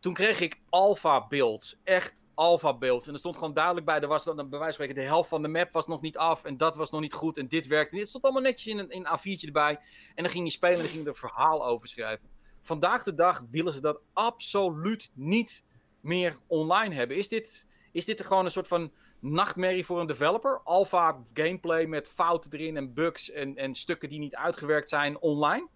toen kreeg ik alpha beeld. Echt alpha beeld. En er stond gewoon duidelijk bij, er was dan bij de helft van de map was nog niet af en dat was nog niet goed en dit werkte. niet. Het stond allemaal netjes in een, in een A4'tje erbij. En dan ging je spelen en dan ging er verhaal over schrijven. Vandaag de dag willen ze dat absoluut niet meer online hebben. Is dit, is dit gewoon een soort van nachtmerrie voor een developer? Alpha gameplay met fouten erin en bugs en, en stukken die niet uitgewerkt zijn online?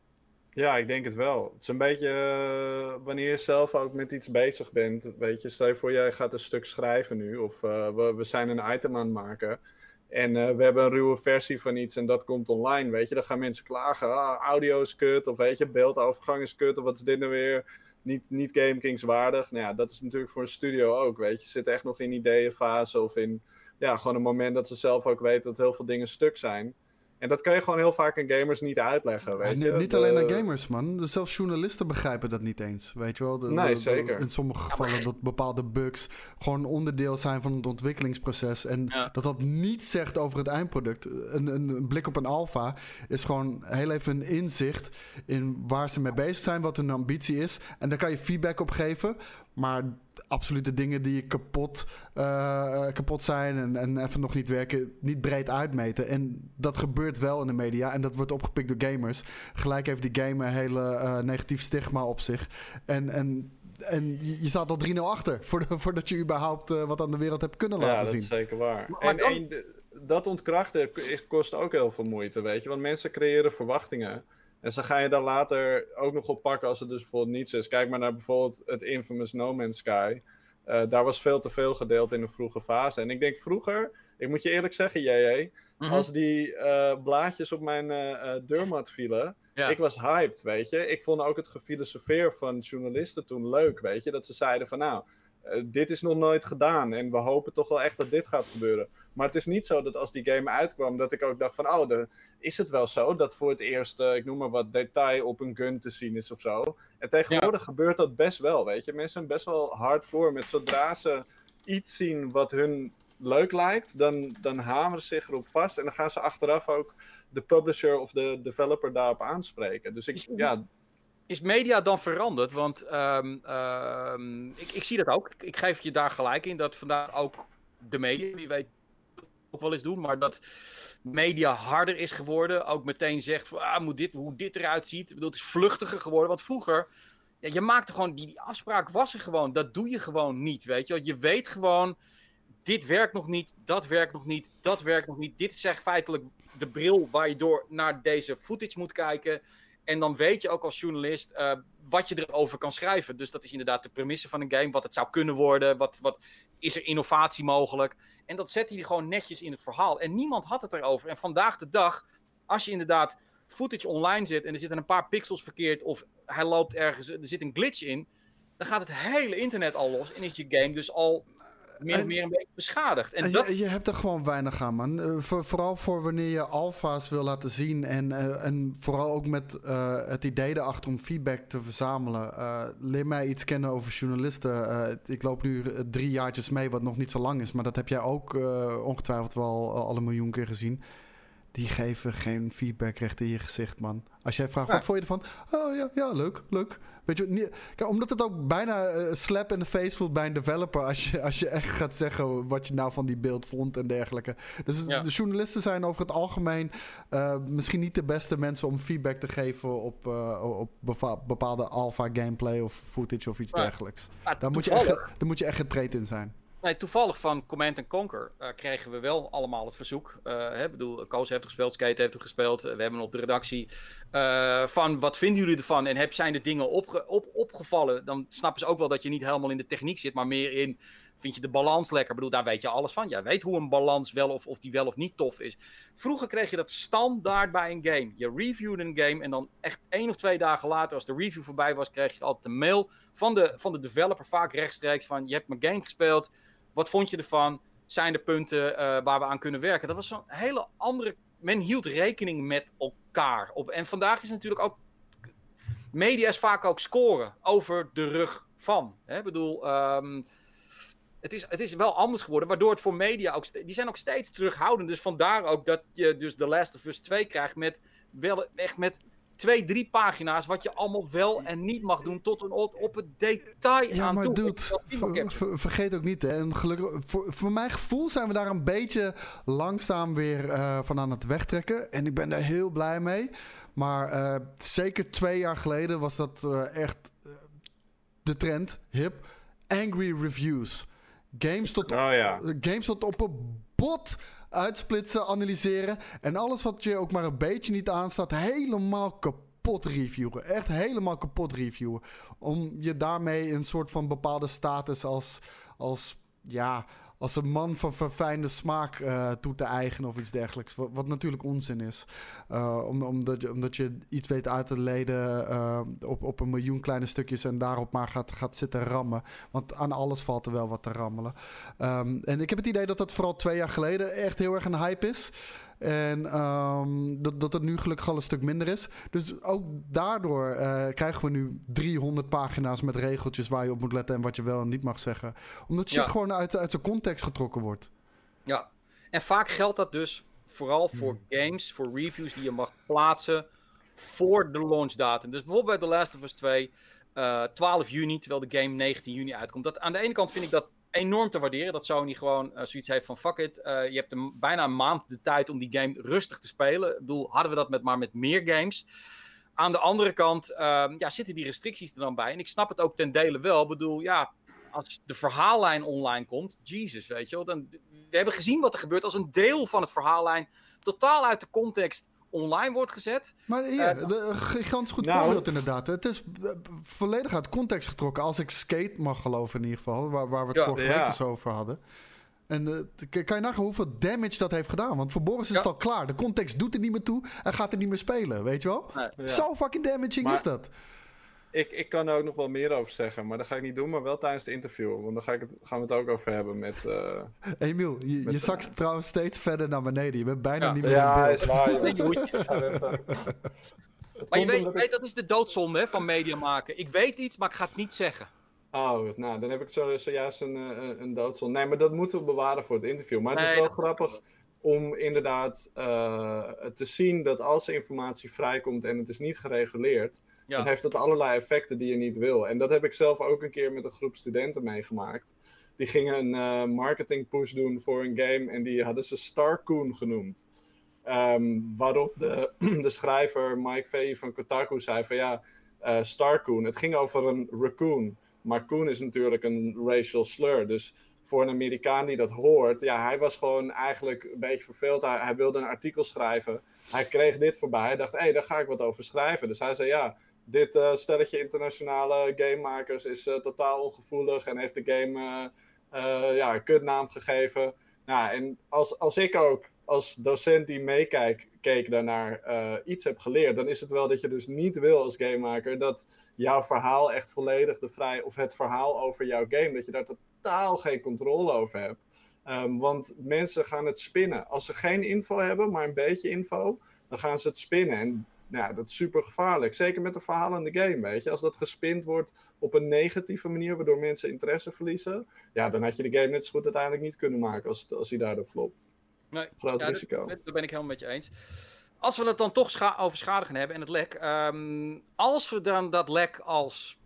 Ja, ik denk het wel. Het is een beetje eh, wanneer je zelf ook met iets bezig bent. Weet je, stel je voor, jij gaat een stuk schrijven nu. Of eh, we, we zijn een item aan het maken. En eh, we hebben een ruwe versie van iets en dat komt online. Weet je, dan gaan mensen klagen. Ah, audio is kut. Of weet je, beeldovergang is kut. Of wat is dit nou weer? Niet, niet GameKings waardig. Nou ja, dat is natuurlijk voor een studio ook. Weet je, zitten echt nog in ideeënfase. Of in ja, gewoon een moment dat ze zelf ook weten dat heel veel dingen stuk zijn. En dat kan je gewoon heel vaak aan gamers niet uitleggen. Weet je? Niet alleen aan gamers, man. Zelfs journalisten begrijpen dat niet eens. Weet je wel? nee, zeker. in sommige gevallen dat bepaalde bugs gewoon onderdeel zijn van het ontwikkelingsproces. En dat dat niets zegt over het eindproduct. Een, een blik op een alfa is gewoon heel even een inzicht in waar ze mee bezig zijn, wat hun ambitie is. En daar kan je feedback op geven. Maar absolute dingen die kapot, uh, kapot zijn en, en even nog niet werken, niet breed uitmeten. En dat gebeurt wel in de media en dat wordt opgepikt door gamers. Gelijk heeft die game een hele uh, negatief stigma op zich. En, en, en je staat al 3-0 achter voordat je überhaupt uh, wat aan de wereld hebt kunnen laten zien. Ja, dat is zeker waar. en, en dat ontkrachten kost ook heel veel moeite, weet je. Want mensen creëren verwachtingen. En zo ga je dan later ook nog oppakken als het dus bijvoorbeeld niets is. Kijk maar naar bijvoorbeeld het infamous No Man's Sky. Uh, daar was veel te veel gedeeld in een vroege fase. En ik denk vroeger, ik moet je eerlijk zeggen, JJ, mm als die uh, blaadjes op mijn uh, deurmat vielen, ja. ik was hyped, weet je. Ik vond ook het gefilosofeer van journalisten toen leuk, weet je. Dat ze zeiden van nou, dit is nog nooit gedaan en we hopen toch wel echt dat dit gaat gebeuren. Maar het is niet zo dat als die game uitkwam, dat ik ook dacht van, oh, de, is het wel zo dat voor het eerst, uh, ik noem maar wat, detail op een gun te zien is of zo. En tegenwoordig gebeurt dat best wel, weet je. Mensen zijn best wel hardcore met zodra ze iets zien wat hun leuk lijkt, dan, dan hameren ze zich erop vast en dan gaan ze achteraf ook de publisher of de developer daarop aanspreken. Dus ik, ja, is media dan veranderd? Want um, um, ik, ik, zie dat ook. Ik, ik, geef je daar gelijk in dat vandaag ook de media, wie weet, ook wel eens doen, maar dat media harder is geworden. Ook meteen zegt van, ah, moet dit, hoe dit eruit ziet. Ik bedoel, het is vluchtiger geworden. Want vroeger, ja, je maakte gewoon, die, afspraak was er gewoon. Dat doe je gewoon niet, weet je. Je weet gewoon, dit werkt nog niet, dat werkt nog niet, dat werkt nog niet. Dit is echt feitelijk de bril waar je door naar deze footage moet kijken. En dan weet je ook als journalist uh, wat je erover kan schrijven. Dus dat is inderdaad de premisse van een game. Wat het zou kunnen worden. Wat, wat is er innovatie mogelijk. En dat zet hij gewoon netjes in het verhaal. En niemand had het erover. En vandaag de dag, als je inderdaad footage online zet. En er zitten een paar pixels verkeerd. Of hij loopt ergens. Er zit een glitch in. Dan gaat het hele internet al los. En is je game dus al meer en meer een beetje beschadigd. En dat... je, je, hebt er gewoon weinig aan, man. Uh, voor, vooral voor wanneer je alfa's wil laten zien. En, uh, en vooral ook met uh, het idee erachter om feedback te verzamelen. leer mij iets kennen over journalisten. ik loop nu drie jaartjes mee, wat nog niet zo lang is. Maar dat heb jij ook ongetwijfeld wel al een miljoen keer gezien. Die geven geen feedback recht in je gezicht, man. Als jij vraagt, wat vond je ervan? Oh ja, ja, leuk, leuk. Weet je, niet, kijk, omdat het ook bijna uh, slap in de face voelt bij een developer. Als je, als je echt gaat zeggen wat je nou van die beeld vond en dergelijke. Dus de journalisten zijn over het algemeen uh, misschien niet de beste mensen om feedback te geven op, uh, op bepaalde alpha gameplay of footage of iets dergelijks. daar, moet je echt, daar moet je echt getraind in zijn. Nee, toevallig van Command Conquer uh, kregen we wel allemaal het verzoek. Uh, hè, bedoel, Koos heeft gespeeld, Skate heeft gespeeld. Uh, we hebben op de redactie van wat vinden jullie ervan? En heb, zijn de dingen op, opgevallen? Dan snappen ze ook wel dat je niet helemaal in de techniek zit, maar meer in vind je de balans lekker? Ik bedoel, daar weet je alles van. Jij weet hoe een balans wel of, of die wel of niet tof is. Vroeger kreeg je dat standaard bij een game. Je reviewde een game en dan echt één of twee dagen later, als de review voorbij was, kreeg je altijd een mail van de, van de developer, vaak rechtstreeks van je hebt mijn game gespeeld wat vond je ervan? Zijn er punten uh, waar we aan kunnen werken? Dat was zo'n hele andere. Men hield rekening met elkaar. Op, en vandaag is natuurlijk ook. Media is vaak ook scoren over de rug van. Ik bedoel. Um, het is, het is wel anders geworden, waardoor het voor media ook... Die zijn ook steeds terughoudend. Dus vandaar ook dat je dus The Last of Us 2 krijgt met... Wel echt met twee, drie pagina's wat je allemaal wel en niet mag doen tot een, op het detail ja, aan maar toe. Dude, vergeet ook niet, hè, en gelukkig, voor, voor mijn gevoel zijn we daar een beetje langzaam weer uh, van aan het wegtrekken. En ik ben daar heel blij mee. Maar uh, zeker twee jaar geleden was dat uh, echt de trend, hip. Angry reviews. Games tot, oh, ja. games tot op een bot uitsplitsen, analyseren. En alles wat je ook maar een beetje niet aanstaat, helemaal kapot reviewen. Echt helemaal kapot reviewen. Om je daarmee een soort van bepaalde status als, als ja, als een man van verfijnde smaak uh, toe te eigenen of iets dergelijks. Wat, natuurlijk onzin is. Uh, om, omdat, je, omdat je iets weet uit te leden uh, op, op een miljoen kleine stukjes en daarop maar gaat, gaat zitten rammen. Want aan alles valt er wel wat te rammelen. Um, en ik heb het idee dat dat vooral twee jaar geleden echt heel erg een hype is. En ehm, dat, dat het nu gelukkig al een stuk minder is. Dus ook daardoor eh, krijgen we nu 300 pagina's met regeltjes waar je op moet letten en wat je wel en niet mag zeggen. Omdat shit Ja. gewoon uit, uit zijn context getrokken wordt. Ja, en vaak geldt dat dus vooral voor games, voor reviews die je mag plaatsen voor de launchdatum. Dus bijvoorbeeld bij The Last of Us 2, eh 12 juni, terwijl de game 19 juni uitkomt. Dat, aan de ene kant vind ik dat enorm te waarderen, dat Sony gewoon eh, zoiets heeft van fuck it, eh, je hebt een, bijna een maand de tijd om die game rustig te spelen. Ik bedoel, hadden we dat met, maar met meer games. Aan de andere kant ehm, ja, zitten die restricties er dan bij. En ik snap het ook ten dele wel. Ik bedoel, ja, als de verhaallijn online komt, Jesus, weet je wel. Dan, we hebben gezien wat er gebeurt als een deel van het verhaallijn totaal uit de context online wordt gezet. Maar hier, Eh, de, een gigantisch goed nou- voorbeeld inderdaad. Het is eh, volledig uit context getrokken. Als ik Skate mag geloven in ieder geval. Waar, waar we het Ja. vorige Ja. week over hadden. En eh, kan je nagaan hoeveel damage dat heeft gedaan? Want voor Boris is Ja. het al klaar. De context doet er niet meer toe. Hij gaat er niet meer spelen, weet je wel? Nee. Ja. Zo fucking damaging Maar- is dat. Ik, ik kan er ook nog wel meer over zeggen, maar dat ga ik niet doen, maar wel tijdens het interview. Want dan ga ik het, gaan we het ook over hebben met... eh, Emiel, je, zakt trouwens steeds verder naar beneden. Je bent bijna Ja. niet meer in Ja, beeld. is waar, joh. Je je- Maar weet, weet, dat is de doodzonde hè, van media maken. Ik weet iets, maar ik ga het niet zeggen. Oh, nou, dan heb ik zo, zojuist een, eh, een, een doodzon. Nee, maar dat moeten we bewaren voor het interview. Maar het Nee, is wel dat- grappig om inderdaad eh, te zien dat als er informatie vrijkomt en het is niet gereguleerd, Ja, heeft het allerlei effecten die je niet wil. En dat heb ik zelf ook een keer met een groep studenten meegemaakt. Die gingen een eh, marketing push doen voor een game en die hadden ze Starcoon genoemd. Ehm, waarop de, de schrijver Mike Vee van Kotaku zei van ja, eh Starcoon, het ging over een raccoon. Maar coon is natuurlijk een racial slur. Dus voor een Amerikaan die dat hoort, ja, hij was gewoon eigenlijk een beetje verveeld. Hij, hij wilde een artikel schrijven. Hij kreeg dit voorbij. Hij dacht, hé, hey, daar ga ik wat over schrijven. Dus hij zei, ja, dit eh, stelletje internationale gamemakers is eh, totaal ongevoelig en heeft de game eh, ja, een kutnaam gegeven. Nou, en als, als ik ook als docent die meekijk, keek daarnaar iets heb geleerd, dan is het wel dat je dus niet wil als gamemaker dat jouw verhaal echt volledig de vrij, of het verhaal over jouw game, dat je daar totaal geen controle over hebt. Ehm, want mensen gaan het spinnen. Als ze geen info hebben, maar een beetje info, dan gaan ze het spinnen. En nou, ja, dat is super gevaarlijk. Zeker met een verhalende game, weet je. Als dat gespind wordt op een negatieve manier, waardoor mensen interesse verliezen, ja, dan had je de game net zo goed uiteindelijk niet kunnen maken als, als die daardoor flopt. nee, Groot ja, risico. dat, daar ben ik helemaal met je eens. Als we het dan toch over schade gaan hebben en het lek. ehm, als we dan dat lek als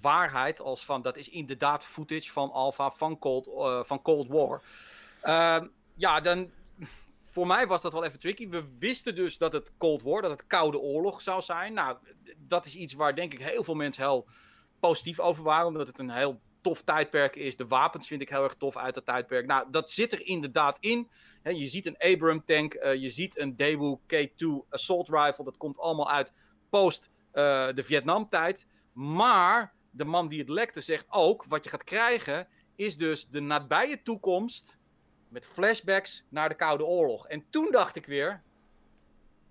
waarheid, als van dat is inderdaad footage van Alpha, van Cold, eh, van Cold War. Ehm, ja, dan. Voor mij was dat wel even tricky. We wisten dus dat het Cold War, dat het Koude Oorlog zou zijn. Nou, dat is iets waar denk ik heel veel mensen heel positief over waren. Omdat het een heel tof tijdperk is. De wapens vind ik heel erg tof uit dat tijdperk. Nou, dat zit er inderdaad in. Je ziet een Abram tank, eh, je ziet een Daewoo K2 assault rifle. Dat komt allemaal uit post eh, de Vietnamtijd. Maar de man die het lekte zegt ook, wat je gaat krijgen, is dus de nabije toekomst met flashbacks naar de Koude Oorlog. En toen dacht ik weer,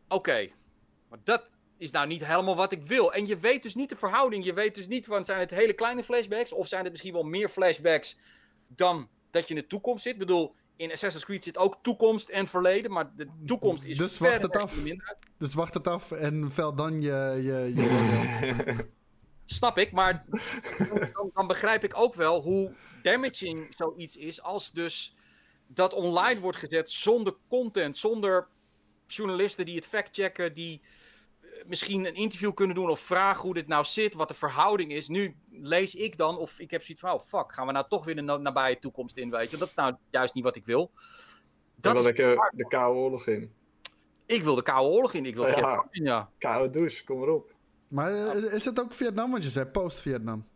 oké, maar dat is nou niet helemaal wat ik wil. En je weet dus niet de verhouding. Je weet dus niet van, zijn het hele kleine flashbacks of zijn het misschien wel meer flashbacks dan dat je in de toekomst zit. Ik bedoel, in Assassin's Creed zit ook toekomst en verleden, maar de toekomst is Dus wacht het af. minder. Dus wacht het af en vel dan je... je, je Snap ik, maar dan, dan begrijp ik ook wel hoe damaging zoiets is als dus dat online wordt gezet zonder content, zonder journalisten die het factchecken, die eh, misschien een interview kunnen doen of vragen hoe dit nou zit, wat de verhouding is. Nu lees ik dan, of ik heb zoiets van, oh fuck, gaan we nou toch weer de na- nabije toekomst in, weet je. Dat is nou juist niet wat ik wil. Dat Dat is, lekker de koude oorlog in. ik wil de Koude Oorlog in, ik wil Ja. Vietnam in, ja. Koude douche, kom erop. maar eh, is het ook Vietnam wat je zei? Post-Vietnam?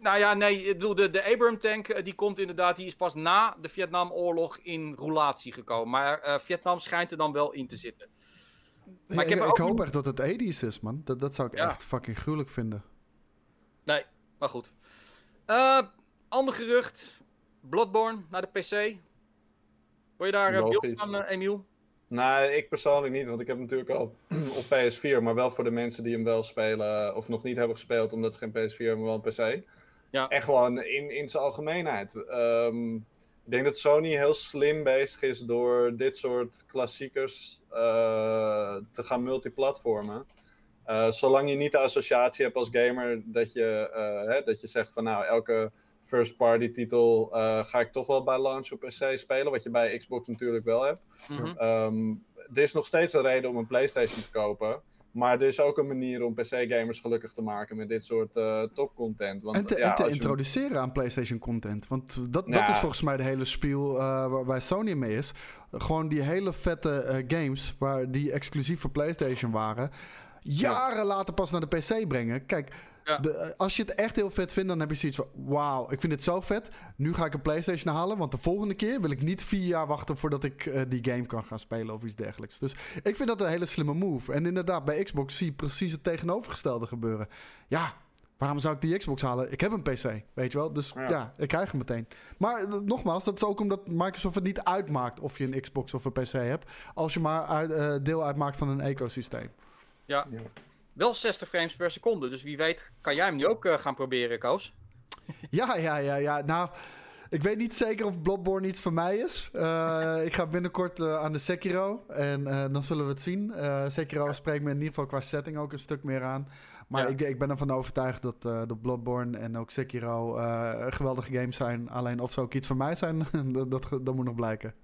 Nou ja, nee, ik bedoel, de, de Abraham tank, eh, die komt inderdaad, die is pas na de Vietnamoorlog in roulatie gekomen. Maar eh, Vietnam schijnt er dan wel in te zitten. Maar ik ik, heb ik ook hoop niet- echt dat het 80s is, man. Dat, dat zou ik Ja. echt fucking gruwelijk vinden. Nee, maar goed. Eh, ander gerucht, Bloodborne naar de PC. Word je daar uh, beeld Logisch. van, Emiel? Nee, ik persoonlijk niet, want ik heb hem natuurlijk al op PS4, maar wel voor de mensen die hem wel spelen of nog niet hebben gespeeld, omdat ze geen PS4 hebben, maar wel een PC. Ja. En gewoon in, in zijn algemeenheid. Ehm, Ik denk dat Sony heel slim bezig is door dit soort klassiekers eh, te gaan multiplatformen. Uh, zolang je niet de associatie hebt als gamer dat je, uh, hè, dat je zegt van nou, elke first party titel ga ik toch wel bij launch op PC spelen, wat je bij Xbox natuurlijk wel hebt. Mm -hmm. er is nog steeds een reden om een PlayStation te kopen. Maar er is ook een manier om PC-gamers gelukkig te maken met dit soort uh, top-content. En te, ja, en te introduceren aan PlayStation-content. Want dat, dat is volgens mij de hele spiel uh, waar, Sony mee is. Gewoon die hele vette uh, games waar die exclusief voor PlayStation waren. Jaren later pas naar de PC brengen. Kijk, eh, als je het echt heel vet vindt, dan heb je zoiets van: wauw, ik vind het zo vet. Nu ga ik een PlayStation halen. Want de volgende keer wil ik niet vier jaar wachten voordat ik uh, die game kan gaan spelen of iets dergelijks. Dus ik vind dat een hele slimme move. En inderdaad, bij Xbox zie je precies het tegenovergestelde gebeuren. Ja, waarom zou ik die Xbox halen? Ik heb een PC, weet je wel. Dus ja, ik krijg hem meteen. Maar uh, nogmaals, dat is ook omdat Microsoft het niet uitmaakt of je een Xbox of een PC hebt. Als je maar uit, uh, deel uitmaakt van een ecosysteem. Ja. ja. Wel 60 frames per seconde. Dus wie weet kan jij hem nu ook uh, gaan proberen, Koos. Ja, ja, ja, ja. Nou, ik weet niet zeker of Bloodborne iets voor mij is. Uh, ik ga binnenkort uh, aan de Sekiro. En dan zullen we het zien. Sekiro ja. spreekt me in ieder geval qua setting ook een stuk meer aan. Maar ja. ik, ik, ben ervan overtuigd dat, dat Bloodborne en ook Sekiro geweldige games zijn. Alleen of ze ook iets voor mij zijn, dat, dat, dat moet nog blijken.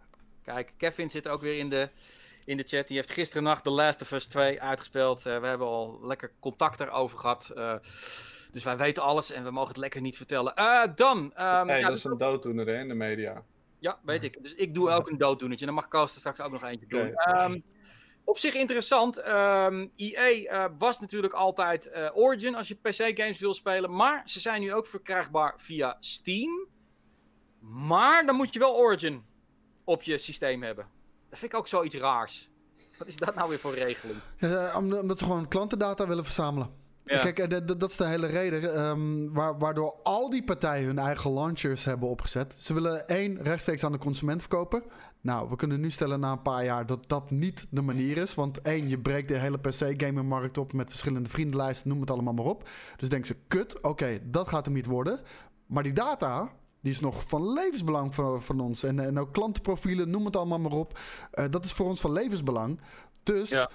Kijk, Kevin zit ook weer in de in de chat. Die heeft gisteren nacht The Last of Us 2 uitgespeeld. Uh, we hebben al lekker contact erover gehad. Uh, dus wij weten alles en we mogen het lekker niet vertellen. Uh, dan... Um, hey, ja, dat is een dooddoener hè, in de media. Ja, weet ik. Dus ik doe ook een dooddoenertje. Dan mag Koos er straks ook nog eentje doen. Um, op zich interessant. Um, ehm, EA was natuurlijk altijd Origin als je PC-games wil spelen. Maar ze zijn nu ook verkrijgbaar via Steam. Maar dan moet je wel Origin op je systeem hebben. Dat vind ik ook zoiets raars. Wat is dat nou weer voor regeling? Ja, omdat ze gewoon klantendata willen verzamelen. Ja. Kijk, eh, dat is de hele reden um, waar, waardoor al die partijen hun eigen launchers hebben opgezet. Ze willen één rechtstreeks aan de consument verkopen. Nou, we kunnen nu stellen na een paar jaar dat dat niet de manier is. Want één, je breekt de hele PC-gamingmarkt op met verschillende vriendenlijsten, noem het allemaal maar op. Dus denken ze, kut, oké, dat gaat hem niet worden. Maar die data, die is nog van levensbelang voor, van ons. En, en ook klantenprofielen, noem het allemaal maar op. Uh, dat is voor ons van levensbelang. Dus ja.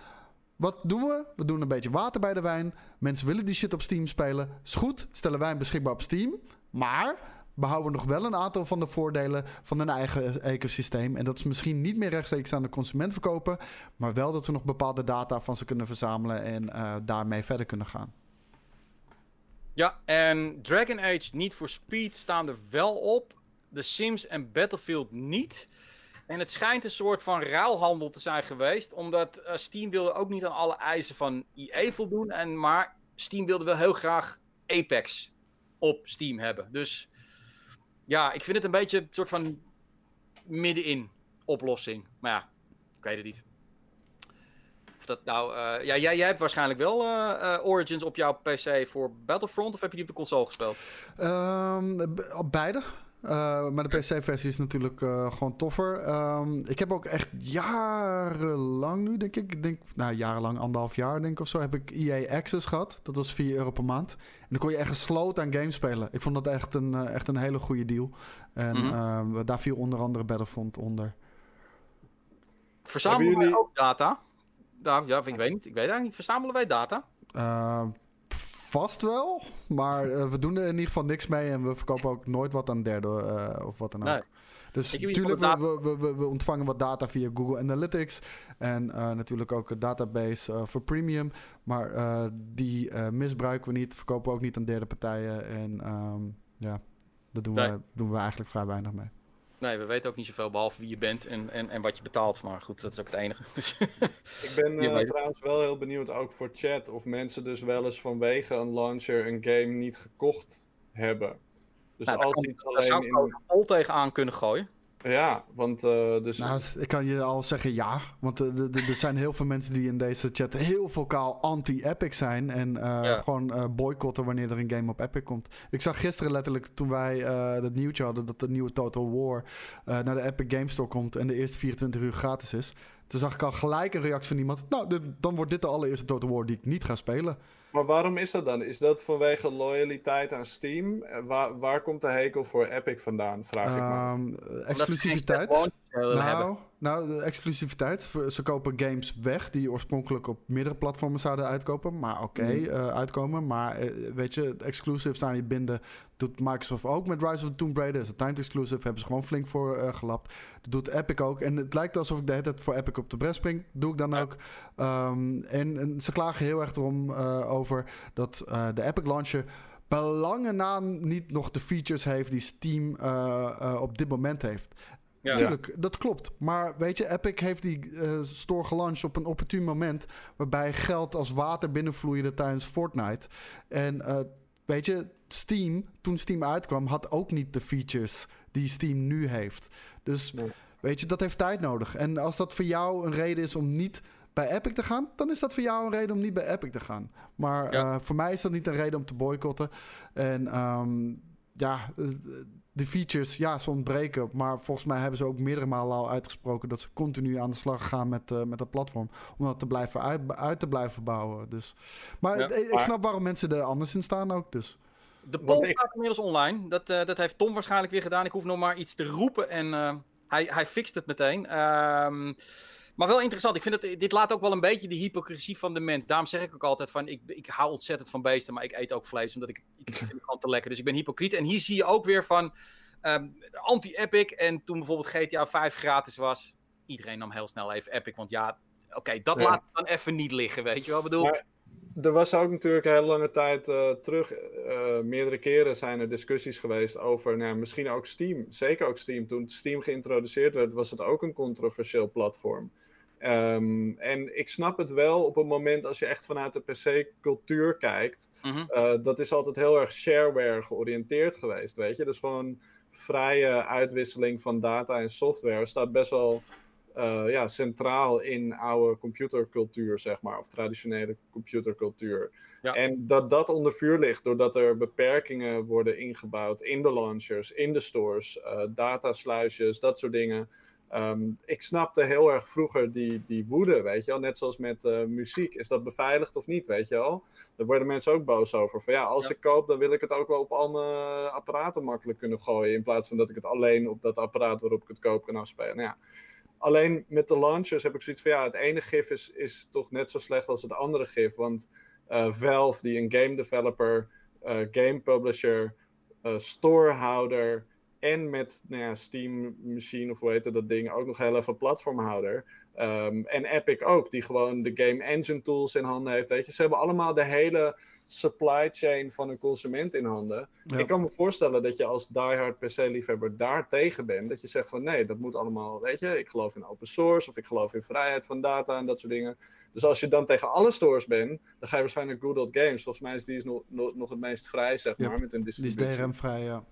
wat doen we? We doen een beetje water bij de wijn. Mensen willen die shit op Steam spelen. Is goed, stellen wij hem beschikbaar op Steam. Maar behouden nog wel een aantal van de voordelen van een eigen ecosysteem. En dat is misschien niet meer rechtstreeks aan de consument verkopen. Maar wel dat we nog bepaalde data van ze kunnen verzamelen en uh, daarmee verder kunnen gaan. Ja, en Dragon Age niet voor Speed staan er wel op. The Sims en Battlefield niet. En het schijnt een soort van ruilhandel te zijn geweest. Omdat uh, Steam wilde ook niet aan alle eisen van EA voldoen. En, maar Steam wilde wel heel graag Apex op Steam hebben. Dus ja, ik vind het een beetje een soort van middenin oplossing. Maar ja, ik weet het niet. Of dat nou, uh, ja, jij, jij hebt waarschijnlijk wel uh, Origins op jouw PC voor Battlefront, of heb je die op de console gespeeld? Um, op beide. Uh, maar de PC-versie is natuurlijk uh, gewoon toffer. Um, ik heb ook echt jarenlang nu, denk ik, denk, nou jarenlang, anderhalf jaar denk ik of zo, heb ik EA Access gehad. Dat was 4 euro per maand. En dan kon je echt gesloten aan games spelen. Ik vond dat echt een, uh, echt een hele goede deal. En mm -hmm. daar viel onder andere Battlefront onder. Verzamelen jullie ook data? Nou, ja, ik weet niet. Ik weet eigenlijk niet. Verzamelen wij data? Uh, vast wel. Maar uh, we doen er in ieder geval niks mee. En we verkopen ook nooit wat aan derden uh, of wat dan ook. Nee. Dus natuurlijk, we, we, we, we, ontvangen wat data via Google Analytics. En uh, natuurlijk ook een database voor premium. Maar die misbruiken we niet. Verkopen we ook niet aan derde partijen. En um, ja, daar doen, nee. we, doen we eigenlijk vrij weinig mee. Nee, we weten ook niet zoveel behalve wie je bent en, en, en wat je betaalt. Maar goed, dat is ook het enige. ik ben uh, trouwens wel heel benieuwd, ook voor chat, of mensen dus wel eens vanwege een launcher een game niet gekocht hebben. Dus nou, als iets alleen. zou ik in... al tegenaan kunnen gooien. Ja, want uh, dus... Nou, ik kan je al zeggen ja. Want er zijn heel veel mensen die in deze chat heel vocaal anti-Epic zijn. En uh, ja. gewoon uh, boycotten wanneer er een game op Epic komt. Ik zag gisteren letterlijk toen wij dat nieuwtje hadden... dat de nieuwe Total War naar de Epic Game Store komt... en de eerste 24 uur gratis is. Toen zag ik al gelijk een reactie van iemand. Nou, dit- dan wordt dit de allereerste Total War die ik niet ga spelen. Maar waarom is dat dan? Is dat vanwege loyaliteit aan Steam? Eh, Waar, waar komt de hekel voor Epic vandaan, vraag ik me. af. Ehm, Omdat ze geen exclusiviteit. Hebben. Nou, nou, de exclusiviteit. Ze kopen games weg die oorspronkelijk op meerdere platformen zouden uitkopen. Maar oké, Mhm. eh, uitkomen. Maar eh, weet je, exclusives aan je binden doet Microsoft ook met Rise of the Tomb Raider. Is een timed exclusive, hebben ze gewoon flink voor eh, gelapt. Dat doet Epic ook. En het lijkt alsof ik de hele tijd voor Epic op de bres spring. Doe ik dan Ja. ook. Ehm, en, en ze klagen heel erg erom over dat de Epic launcher belangen na niet nog de features heeft die Steam op dit moment heeft. Ja. Tuurlijk, dat klopt. Maar weet je, Epic heeft die eh, store gelanceerd op een opportun moment. waarbij geld als water binnenvloeide tijdens Fortnite. En eh, weet je, Steam, toen Steam uitkwam, had ook niet de features die Steam nu heeft. Dus Nee. weet je, dat heeft tijd nodig. En als dat voor jou een reden is om niet bij Epic te gaan, dan is dat voor jou een reden om niet bij Epic te gaan. Maar Ja. eh, voor mij is dat niet een reden om te boycotten. En ehm, ja, de features, ja, ze ontbreken. Maar volgens mij hebben ze ook meerdere malen al uitgesproken dat ze continu aan de slag gaan met, eh, met dat platform. Om dat te blijven uit, uit te blijven bouwen. Dus. Maar Ja, ik, maar- snap waarom mensen er anders in staan ook. Dus. De poll ik- staat inmiddels online. Dat, eh, dat heeft Tom waarschijnlijk weer gedaan. Ik hoef nog maar iets te roepen en eh, hij, hij fixt het meteen. Ehm, maar wel interessant. Ik vind het, dit laat ook wel een beetje de hypocrisie van de mens. Daarom zeg ik ook altijd van, ik, ik hou ontzettend van beesten, maar ik eet ook vlees, omdat ik, ik vind het gewoon te lekker. Dus ik ben hypocriet. En hier zie je ook weer van ehm, anti-Epic. En toen bijvoorbeeld GTA 5 gratis was, iedereen nam heel snel even Epic. Want ja, oké, dat Ja. laat dan even niet liggen, weet je wel. Ik bedoel, Maar- Er was ook natuurlijk een hele lange tijd eh, terug, eh, meerdere keren zijn er discussies geweest over, nou, misschien ook Steam. Zeker ook Steam. Toen Steam geïntroduceerd werd, was het ook een controversieel platform. Ehm, en ik snap het wel op het moment als je echt vanuit de PC-cultuur kijkt. mhm. Eh, dat is altijd heel erg shareware georiënteerd geweest, weet je. Dus gewoon vrije uitwisseling van data en software staat best wel eh, ja, centraal in oude computercultuur, zeg maar. Of traditionele computercultuur. Ja. En dat dat onder vuur ligt doordat er beperkingen worden ingebouwd in de launchers, in de stores, eh datasluisjes, dat soort dingen. Ehm, ik snapte heel erg vroeger die, die woede, weet je wel. Net zoals met eh, muziek. Is dat beveiligd of niet, weet je wel? Daar worden mensen ook boos over. Van ja, als Ja. ik koop, dan wil ik het ook wel op al mijn apparaten makkelijk kunnen gooien. In plaats van dat ik het alleen op dat apparaat waarop ik het koop kan afspelen. Nou ja. Alleen met de launchers heb ik zoiets van ja, het ene gif is, is toch net zo slecht als het andere gif. Want eh, Valve, die een game developer, eh, game publisher, eh, storehouder en met nou ja, Steam Machine of hoe heet dat ding ook nog heel even platformhouder. Ehm, en Epic ook, die gewoon de game engine tools in handen heeft. Weet je, ze hebben allemaal de hele supply chain van een consument in handen. Ja. Ik kan me voorstellen dat je als diehard PC-liefhebber daar tegen bent. Dat je zegt van nee, dat moet allemaal, weet je, ik geloof in open source of ik geloof in vrijheid van data en dat soort dingen. Dus als je dan tegen alle stores bent, dan ga je waarschijnlijk Good Old Games. Volgens mij is die is nog, nog, nog het meest vrij, zeg Yep, maar, met een Die is distributie. DRM-vrij, ja.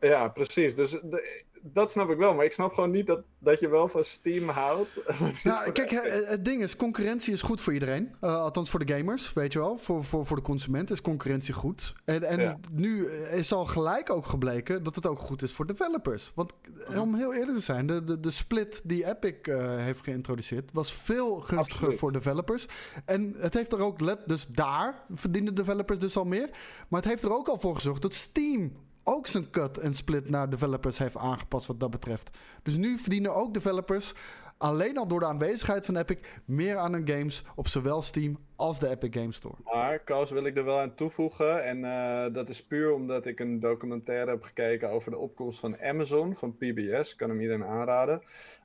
Ja, precies. Dus de- dat snap ik wel. Maar ik snap gewoon niet dat, dat je wel van Steam houdt. Nou, van kijk, eh, het ding is, concurrentie is goed voor iedereen. Eh, althans voor de gamers, weet je wel. Voor, voor, voor de consument is concurrentie goed. En, en Ja. nu is al gelijk ook gebleken dat het ook goed is voor developers. Want eh, om heel eerlijk te zijn, de, de, de split die Epic eh, heeft geïntroduceerd... was veel gunstiger Absoluut. voor developers. En het heeft er ook, let, dus daar verdienen developers dus al meer. Maar het heeft er ook al voor gezorgd dat Steam ook zijn cut en split naar developers heeft aangepast wat dat betreft. Dus nu verdienen ook developers alleen al door de aanwezigheid van Epic meer aan hun games op zowel Steam als de Epic Game Store. Maar, Koos, wil ik er wel aan toevoegen. En eh, dat is puur omdat ik een documentaire heb gekeken over de opkomst van Amazon, van PBS. Kan hem iedereen aanraden.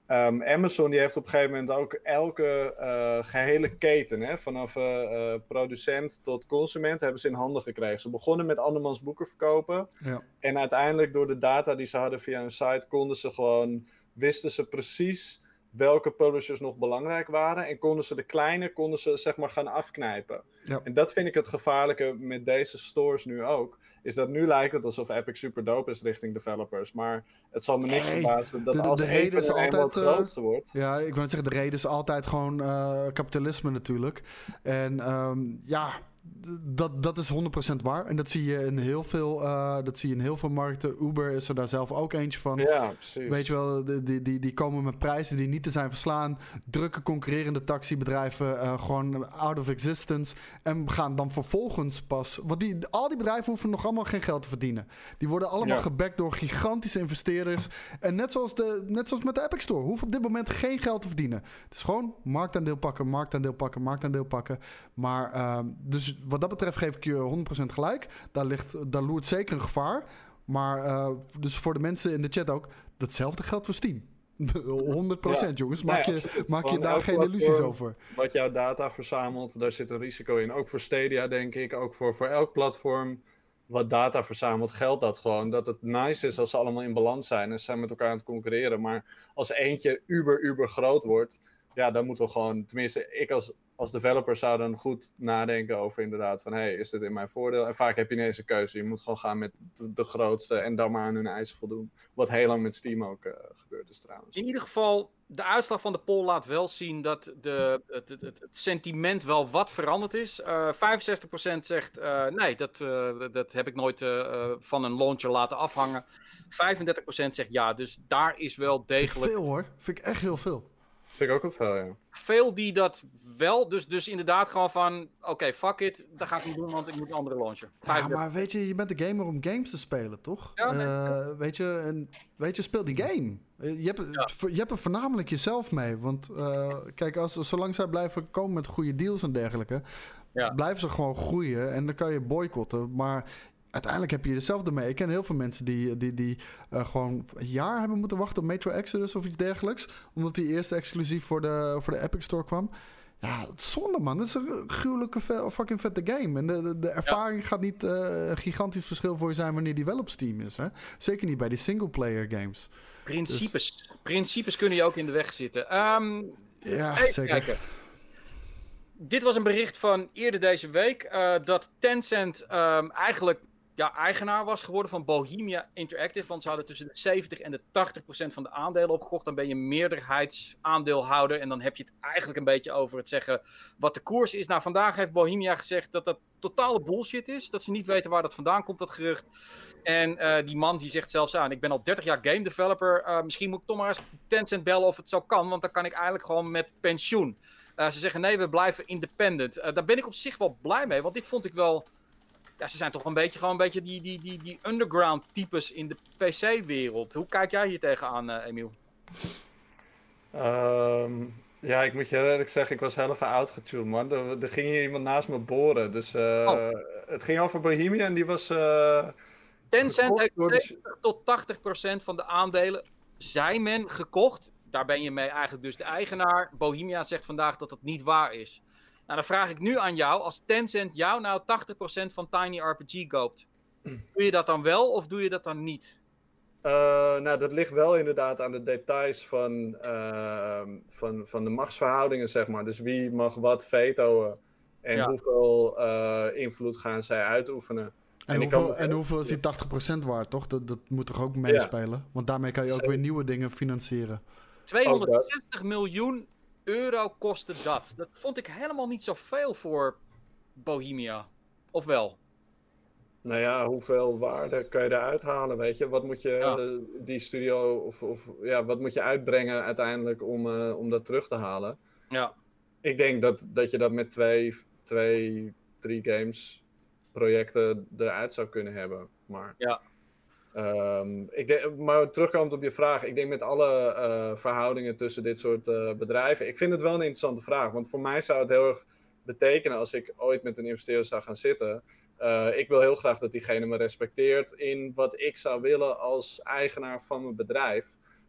Ehm, Amazon die heeft op een gegeven moment ook elke eh, gehele keten, hè, vanaf eh, eh, producent tot consument, hebben ze in handen gekregen. Ze begonnen met andermans boeken verkopen. Ja. En uiteindelijk door de data die ze hadden via hun site, konden ze gewoon, wisten ze precies welke publishers nog belangrijk waren. En konden ze de kleine, konden ze zeg maar gaan afknijpen. Ja. En dat vind ik het gevaarlijke met deze stores nu ook. Is dat nu lijkt het alsof Epic super dope is richting developers. Maar het zal me niks Nee, verbazen dat de- de- als de reden is altijd, eh, grootste wordt. Ja, ik wil zeggen, de reden is altijd gewoon eh, kapitalisme natuurlijk. En ehm, ja, dat, dat is 100% waar. En dat zie je in heel veel, uh, dat zie je in heel veel markten. Uber is er daar zelf ook eentje van. Ja, precies. Weet je wel, die, die, die komen met prijzen die niet te zijn verslaan. Drukke concurrerende taxibedrijven uh, gewoon out of existence. En gaan dan vervolgens pas. Want die, al die bedrijven hoeven nog allemaal geen geld te verdienen. Die worden allemaal ja. gebackt door gigantische investeerders. En net zoals, de, net zoals met de Epic Store, hoeven op dit moment geen geld te verdienen. Het is gewoon marktaandeel pakken, marktaandeel pakken, marktaandeel pakken. Maar uh, dus wat dat betreft geef ik je 100% gelijk. Daar, ligt, daar loert zeker een gevaar. Maar uh, dus voor de mensen in de chat ook, datzelfde geldt voor Steam. 100% ja. jongens. Maak nee, je, maak je daar geen illusies over. Wat jouw data verzamelt, daar zit een risico in. Ook voor Stadia, denk ik. Ook voor, voor elk platform wat data verzamelt, geldt dat gewoon. Dat het nice is als ze allemaal in balans zijn en ze zijn met elkaar aan het concurreren. Maar als eentje uber, uber groot wordt, ja, dan moeten we gewoon, tenminste, ik als als developer zou dan goed nadenken over inderdaad van... hey, is dit in mijn voordeel? En vaak heb je ineens een keuze. Je moet gewoon gaan met de, grootste en dan maar aan hun eisen voldoen. Wat heel lang met Steam ook uh, gebeurd is trouwens. In ieder geval, de uitslag van de poll laat wel zien dat de, het, het, het sentiment wel wat veranderd is. Uh, eh, 65% zegt uh, nee, dat, dat heb ik nooit van een launcher laten afhangen. 35% zegt ja, dus daar is wel degelijk... Veel hoor, vind ik echt heel veel. Vind ik ook wel veel, ja. Veel die dat wel, dus, dus inderdaad gewoon van, oké, fuck it, dat ga ik niet doen, want ik moet een andere launcher. Ja, maar weet je, je bent de gamer om games te spelen, toch? Ja, nee, uh, weet, je, en, weet je, speel die game. Eh, je hebt, ja. je hebt er voornamelijk jezelf mee, want uh, kijk, als, zolang zij blijven komen met goede deals en dergelijke, ja. blijven ze gewoon groeien en dan kan je boycotten, maar uiteindelijk heb je hetzelfde mee. Ik ken heel veel mensen die, die, die uh, gewoon een jaar hebben moeten wachten op Metro Exodus of iets dergelijks. Omdat die eerst exclusief voor de, voor de Epic Store kwam. Ja, zonde man. Dat is een gruwelijke fucking vette game. En de, de, ervaring gaat niet uh, een gigantisch verschil voor je zijn wanneer die wel op Steam is. Hè? Zeker niet bij die singleplayer games. Principes. Dus... Principes kunnen je ook in de weg zitten. Um, ja, zeker. Kijken. Dit was een bericht van eerder deze week. Uh, dat Tencent um, eigenlijk ja, eigenaar was geworden van Bohemia Interactive. Want ze hadden tussen de 70 en de 80 procent van de aandelen opgekocht. Dan ben je meerderheidsaandeelhouder. En dan heb je het eigenlijk een beetje over het zeggen wat de koers is. Nou, vandaag heeft Bohemia gezegd dat dat totale bullshit is. Dat ze niet weten waar dat vandaan komt, dat gerucht. En uh, die man die zegt zelfs aan: Ik ben al 30 jaar game developer. Uh, misschien moet ik toch maar eens Tencent bellen of het zo kan. Want dan kan ik eigenlijk gewoon met pensioen. Uh, ze zeggen: Nee, we blijven independent. daar ben ik op zich wel blij mee. Want dit vond ik wel ja, ze zijn toch een beetje, gewoon een beetje die, die, die, die underground types in de PC-wereld. Hoe kijk jij hier tegenaan, uh, Emiel? Um, ja, ik moet je eerlijk zeggen, ik was heel even outgetuned, man. Er, er, ging hier iemand naast me boren. Dus uh, oh. het ging over Bohemia en die was... Uh, Tencent heeft 70 tot 80 procent van de aandelen, zei men, gekocht. Daar ben je mee eigenlijk dus de eigenaar. Bohemia zegt vandaag dat dat niet waar is. Nou, dan vraag ik nu aan jou, als Tencent jou nou 80% van Tiny RPG koopt, doe je dat dan wel of doe je dat dan niet? Uh, nou, dat ligt wel inderdaad aan de details van, uh, van, van de machtsverhoudingen, zeg maar. Dus wie mag wat vetoen en hoeveel uh, invloed gaan zij uitoefenen. En, en, hoeveel, kan... en hoeveel is die 80% waard, toch? Dat, dat moet toch ook meespelen? Ja. Want daarmee kan je ook weer nieuwe dingen financieren. 260 miljoen euro kostte dat. Dat vond ik helemaal niet zoveel voor Bohemia. Of wel? Nou ja, hoeveel waarde kan je eruit halen, weet je? Wat moet je uh, die studio of, of ja, wat moet je uitbrengen uiteindelijk om, uh, om dat terug te halen? Ja. Ik denk dat, dat je dat met twee, twee, drie games projecten eruit zou kunnen hebben. Maar ja. Um, ik denk, maar terugkomend op je vraag, ik denk met alle uh, verhoudingen tussen dit soort uh, bedrijven, ik vind het wel een interessante vraag. Want voor mij zou het heel erg betekenen als ik ooit met een investeerder zou gaan zitten. Uh, ik wil heel graag dat diegene me respecteert in wat ik zou willen als eigenaar van mijn bedrijf.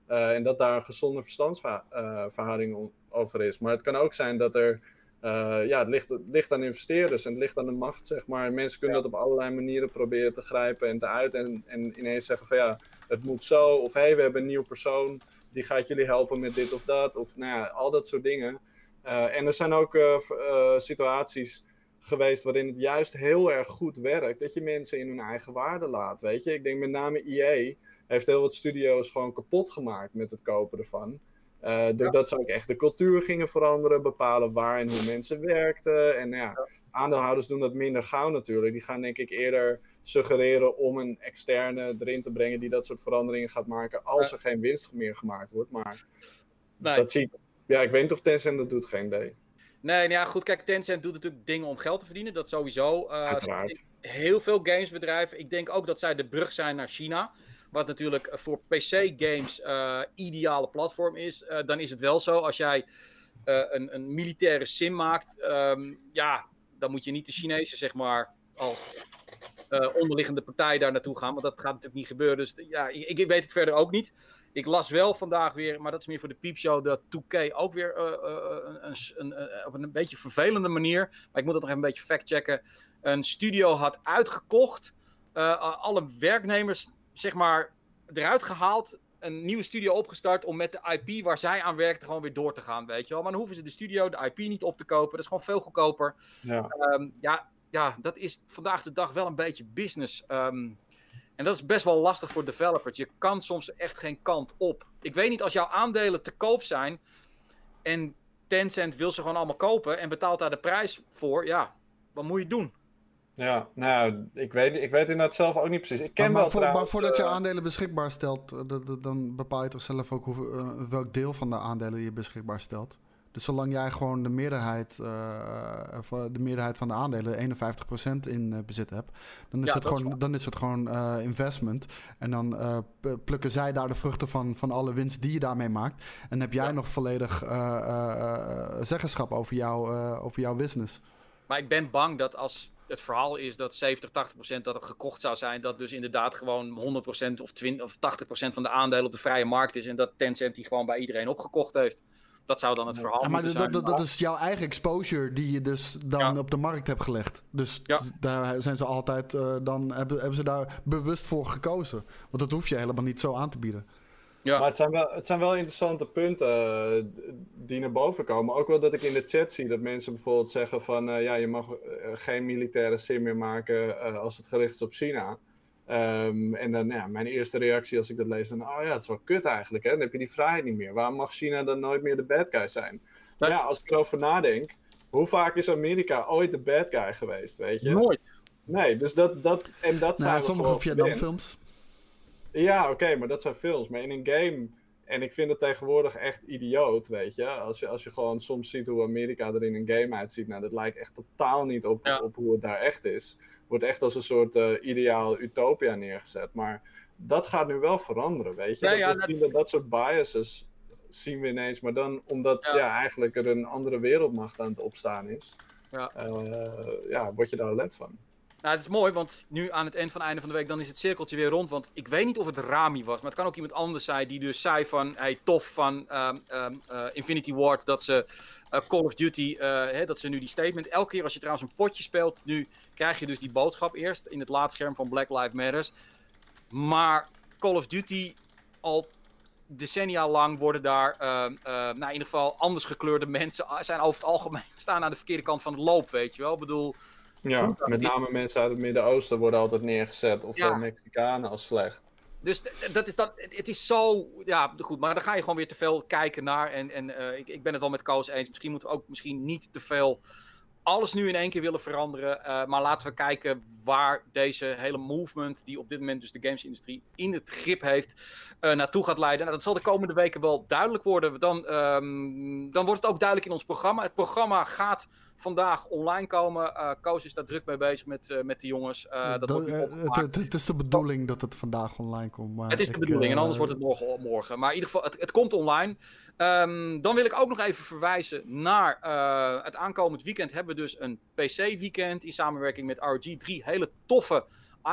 en dat daar een gezonde verstandsverhouding over is. Maar het kan ook zijn dat er uh, ja, het ligt, het ligt aan investeerders en het ligt aan de macht, zeg maar. Mensen kunnen dat op allerlei manieren proberen te grijpen en te uit. En, en ineens zeggen van ja, het moet zo. Of hé, hey, we hebben een nieuwe persoon, die gaat jullie helpen met dit of dat. Of nou ja, al dat soort dingen. Uh, en er zijn ook uh, situaties geweest waarin het juist heel erg goed werkt. Dat je mensen in hun eigen waarde laat, weet je. Ik denk met name EA heeft heel wat studio's gewoon kapot gemaakt met het kopen ervan. Uh, doordat ze ook echt de cultuur gingen veranderen, bepalen waar en hoe mensen werkten. En nou ja, aandeelhouders doen dat minder gauw natuurlijk. Die gaan denk ik eerder suggereren om een externe erin te brengen die dat soort veranderingen gaat maken als er geen winst meer gemaakt wordt. Maar Nee. dat zie ik. Ja, ik weet niet of Tencent dat doet, geen idee. Nee, nou ja, goed, kijk, Tencent doet natuurlijk dingen om geld te verdienen, dat sowieso. Eh, Uiteraard. Heel veel gamesbedrijven. Ik denk ook dat zij de brug zijn naar China. Wat natuurlijk voor PC-games eh ideale platform is. Eh, dan is het wel zo, als jij eh, een, een militaire sim maakt, ehm, ja, dan moet je niet de Chinezen, zeg maar, als eh, onderliggende partij daar naartoe gaan. Want dat gaat natuurlijk niet gebeuren. Dus ja, ik, ik weet het verder ook niet. Ik las wel vandaag weer, maar dat is meer voor de piepshow, dat 2K ook weer eh, eh, een, een, eh, op een beetje vervelende manier, maar ik moet dat nog even een beetje factchecken, een studio had uitgekocht, eh, alle werknemers zeg maar eruit gehaald, een nieuwe studio opgestart om met de IP waar zij aan werkten gewoon weer door te gaan, weet je wel. Maar dan hoeven ze de studio, de IP niet op te kopen, dat is gewoon veel goedkoper. Ja. Ehm, ja, ja, dat is vandaag de dag wel een beetje business. Ehm, en dat is best wel lastig voor developers. Je kan soms echt geen kant op. Ik weet niet, als jouw aandelen te koop zijn en Tencent wil ze gewoon allemaal kopen en betaalt daar de prijs voor, ja, wat moet je doen? Ja, nou, ik weet, ik weet inderdaad zelf ook niet precies. Ik ken maar, wel voor- maar voordat je eh, aandelen beschikbaar stelt, eh, dan bepaal je toch zelf ook hoeveel, eh, welk deel van de aandelen je beschikbaar stelt. Dus zolang jij gewoon de meerderheid, eh, van- de meerderheid van de aandelen, 51% in bezit hebt, dan is, Ja, het, gewoon, dan is het gewoon eh, investment. En dan eh, plukken zij daar de vruchten van, van alle winst die je daarmee maakt. En heb jij Ja. nog volledig eh, eh, eh, zeggenschap over, jou, eh, over jouw business. Maar ik ben bang dat als het verhaal is dat 70, 80 procent dat het gekocht zou zijn, dat dus inderdaad gewoon 100 procent of, 20 of 80 procent van de aandelen op de vrije markt is en dat Tencent die gewoon bij iedereen opgekocht heeft. Dat zou dan het verhaal Ja, maar moeten dat, zijn. dat, dat is jouw eigen exposure die je dus dan Ja. op de markt hebt gelegd. Dus Ja. daar zijn ze altijd, eh, dan hebben, hebben ze daar bewust voor gekozen. Want dat hoef je helemaal niet zo aan te bieden. Ja. Maar het zijn, wel, het zijn wel interessante punten eh, die naar boven komen. Ook wel dat ik in de chat zie dat mensen bijvoorbeeld zeggen van... eh, ja, je mag eh, geen militaire sim meer maken eh, als het gericht is op China. Ehm, en dan, ja, mijn eerste reactie als ik dat lees, dan... Oh ja, het is wel kut eigenlijk, hè. Dan heb je die vrijheid niet meer. Waarom mag China dan nooit meer de bad guy zijn? Maar ja, als ik erover nadenk... Hoe vaak is Amerika ooit de bad guy geweest, weet je? Nooit. Nee, dus dat... dat en dat zijn Nou, we sommige. Vietnamfilms. Ja, oké, maar dat zijn films. Maar in een game. En ik vind het tegenwoordig echt idioot, weet je. Als je, als je gewoon soms ziet hoe Amerika er in een game uitziet. Nou, dat lijkt echt totaal niet op, Ja. op hoe het daar echt is. Wordt echt als een soort eh, ideaal utopia neergezet. Maar dat gaat nu wel veranderen, weet je. Ja, dat, ja, dat- zien dat, dat soort biases zien we ineens. Maar dan omdat Ja. ja. eigenlijk er een andere wereldmacht aan het opstaan is. Ja. eh, ja, word je daar alert van. Nou, het is mooi, want nu aan het eind van het einde van de week, dan is het cirkeltje weer rond. Want ik weet niet of het Rami was, maar het kan ook iemand anders zijn die dus zei van, hey, tof van ehm, ehm, eh, Infinity Ward dat ze eh, Call of Duty, eh, hè, dat ze nu die statement, elke keer als je trouwens een potje speelt, nu krijg je dus die boodschap eerst in het laadscherm van Black Lives Matters. Maar Call of Duty al decennia lang worden daar, ehm, eh, nou in ieder geval anders gekleurde mensen, zijn over het algemeen, staan aan de verkeerde kant van het loop, weet je wel. Ik bedoel, Ja, met name mensen uit het Midden-Oosten worden altijd neergezet. Of Ja. eh, Mexicanen als slecht. Dus dat is dat, het is zo, ja, goed, maar dan ga je gewoon weer te veel kijken naar. En, en eh, ik, ik ben het wel met Koos eens. Misschien moeten we ook misschien niet te veel alles nu in één keer willen veranderen. eh, maar laten we kijken waar deze hele movement, die op dit moment dus de gamesindustrie in het grip heeft, naartoe gaat leiden. Nou, dat zal de komende weken wel duidelijk worden. Dan, ehm, dan wordt het ook duidelijk in ons programma. Het programma gaat vandaag online komen. Eh Koos is daar druk mee bezig met, eh, met de jongens. Eh, dat wordt eh, het, het- is de bedoeling dat het vandaag online komt. Maar Het is de ik, bedoeling en eh, anders wordt het morgen. morgen. Maar in ieder geval, het, het komt online. Ehm, dan wil ik ook nog even verwijzen naar eh, het aankomend weekend. Hebben we dus een PC-weekend in samenwerking met RG. Drie hele toffe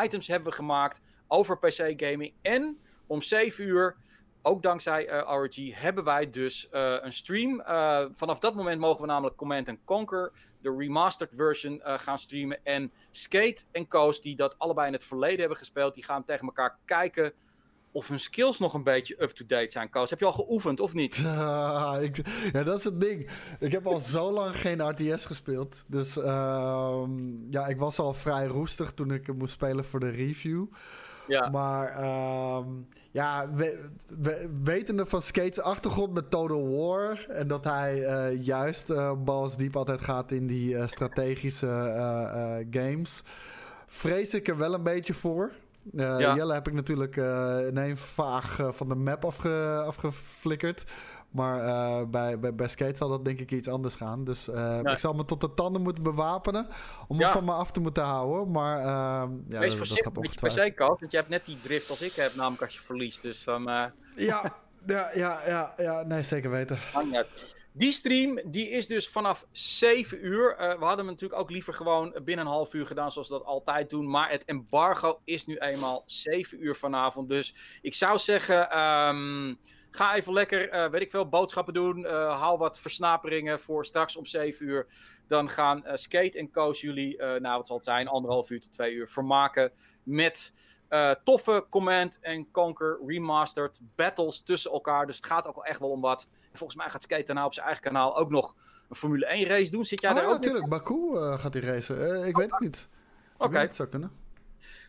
items hebben we gemaakt over PC-gaming. En om 7 uur, ook dankzij RG, hebben wij dus eh, een stream. Eh, vanaf dat moment mogen we namelijk Command Conquer, de remastered version, gaan streamen. En Skate en Coast, die dat allebei in het verleden hebben gespeeld, die gaan tegen elkaar kijken of hun skills nog een beetje up-to-date zijn. Koos, heb je al geoefend of niet? Ik, ja, dat is het ding. Ik heb al zo lang geen RTS gespeeld. Dus ehm, ja, ik was al vrij roestig toen ik moest spelen voor de review. Ja. Maar ehm, ja, we, we- wetende van Skates achtergrond met Total War. En dat hij eh, juist eh balls diep altijd gaat in die eh, strategische games. Vrees ik er wel een beetje voor. Ja. Jelle heb ik natuurlijk eh nee, vaag van de map afge, afgeflikkerd. Maar eh, bij, bij, bij Skate zal dat denk ik iets anders gaan. Dus eh, ik zal me tot de tanden moeten bewapenen om Ja. het van me af te moeten houden. Maar ehm, ja, Wees dat- voorzichtig met je. PC-code, want je hebt net die drift als ik heb, namelijk als je verliest. Dus dan eh Ja, ja, ja, ja, ja, nee, zeker weten. Die stream die is dus vanaf 7 uur. Eh, we hadden hem natuurlijk ook liever gewoon binnen een half uur gedaan, zoals we dat altijd doen. Maar het embargo is nu eenmaal 7 uur vanavond. Dus ik zou zeggen, ehm, ga even lekker, eh, weet ik veel, boodschappen doen. Eh, haal wat versnaperingen voor straks om 7 uur. Dan gaan eh, Skate en Koos jullie, nou wat zal het zijn, anderhalf uur tot twee uur vermaken met toffe Command en Conquer remastered battles tussen elkaar. Dus het gaat ook wel echt wel om wat. En volgens mij gaat Skate daarna op zijn eigen kanaal ook nog een Formule 1 race doen. Zit jij Ja, daar oh, ja, ook in? natuurlijk. Baku gaat hij racen. Ik weet het niet. Oké. Het zou kunnen.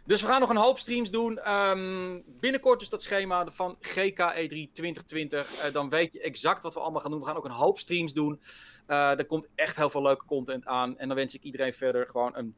Dus we gaan nog een hoop streams doen. Ehm, binnenkort dus dat schema van GKE3 2020. Eh, dan weet je exact wat we allemaal gaan doen. We gaan ook een hoop streams doen. Eh, er komt echt heel veel leuke content aan. En dan wens ik iedereen verder gewoon een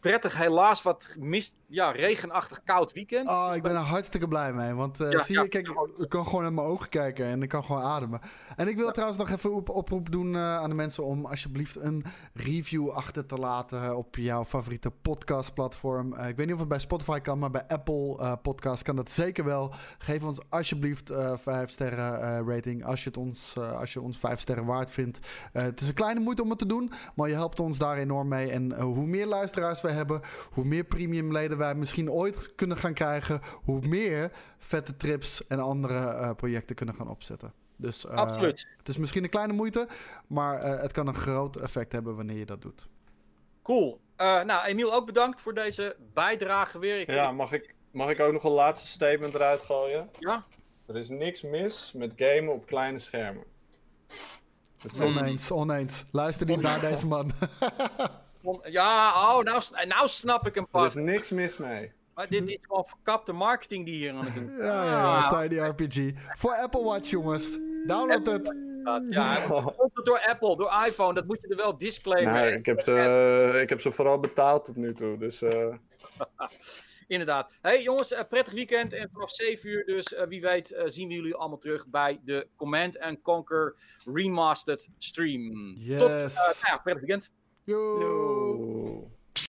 prettig, helaas wat mist, ja, regenachtig koud weekend. Oh, ik ben er hartstikke blij mee. Want eh, Ja, zie ja. je, kijk, ik kan gewoon naar mijn ogen kijken en ik kan gewoon ademen. En ik wil trouwens nog even op oproep doen eh, aan de mensen om alsjeblieft een review achter te laten op jouw favoriete podcastplatform. Eh, ik weet niet of het bij Spotify kan, maar bij Apple eh Podcast kan dat zeker wel. Geef ons alsjeblieft eh vijf sterren eh, rating als je, het ons, eh, als je ons vijf sterren waard vindt. Eh, het is een kleine moeite om het te doen, maar je helpt ons daar enorm mee. En eh, hoe meer luisteraars we hebben, hoe meer premiumleden wij misschien ooit kunnen gaan krijgen, hoe meer vette trips en andere eh, projecten kunnen gaan opzetten. Dus eh, Absoluut. het is misschien een kleine moeite, maar eh, het kan een groot effect hebben wanneer je dat doet. Cool. Eh, nou, Emiel, ook bedankt voor deze bijdrage weer. Ik, Ja, mag ik, mag ik ook nog een laatste statement eruit gooien? ja? Er is niks mis met gamen op kleine schermen. Oneens, oneens. Luister niet naar deze man. Ja, oh, nou, nou snap ik hem Er pas. is niks mis mee. Maar dit is gewoon verkapte marketing die hier aan het doen. ja, ja, Ah, ja, Tiny RPG. Voor Apple Watch, jongens. Download het. Ja, door Apple, door iPhone. Dat moet je er wel disclaimen. Nee, ik, heb ze, ik heb ze vooral betaald tot nu toe. Dus eh, Inderdaad. Hey jongens, eh, prettig weekend. En vanaf 7 uur dus, eh, wie weet, zien we jullie allemaal terug bij de Command and Conquer Remastered stream. Yes. Tot, nou ja, prettig weekend. Yo. yo.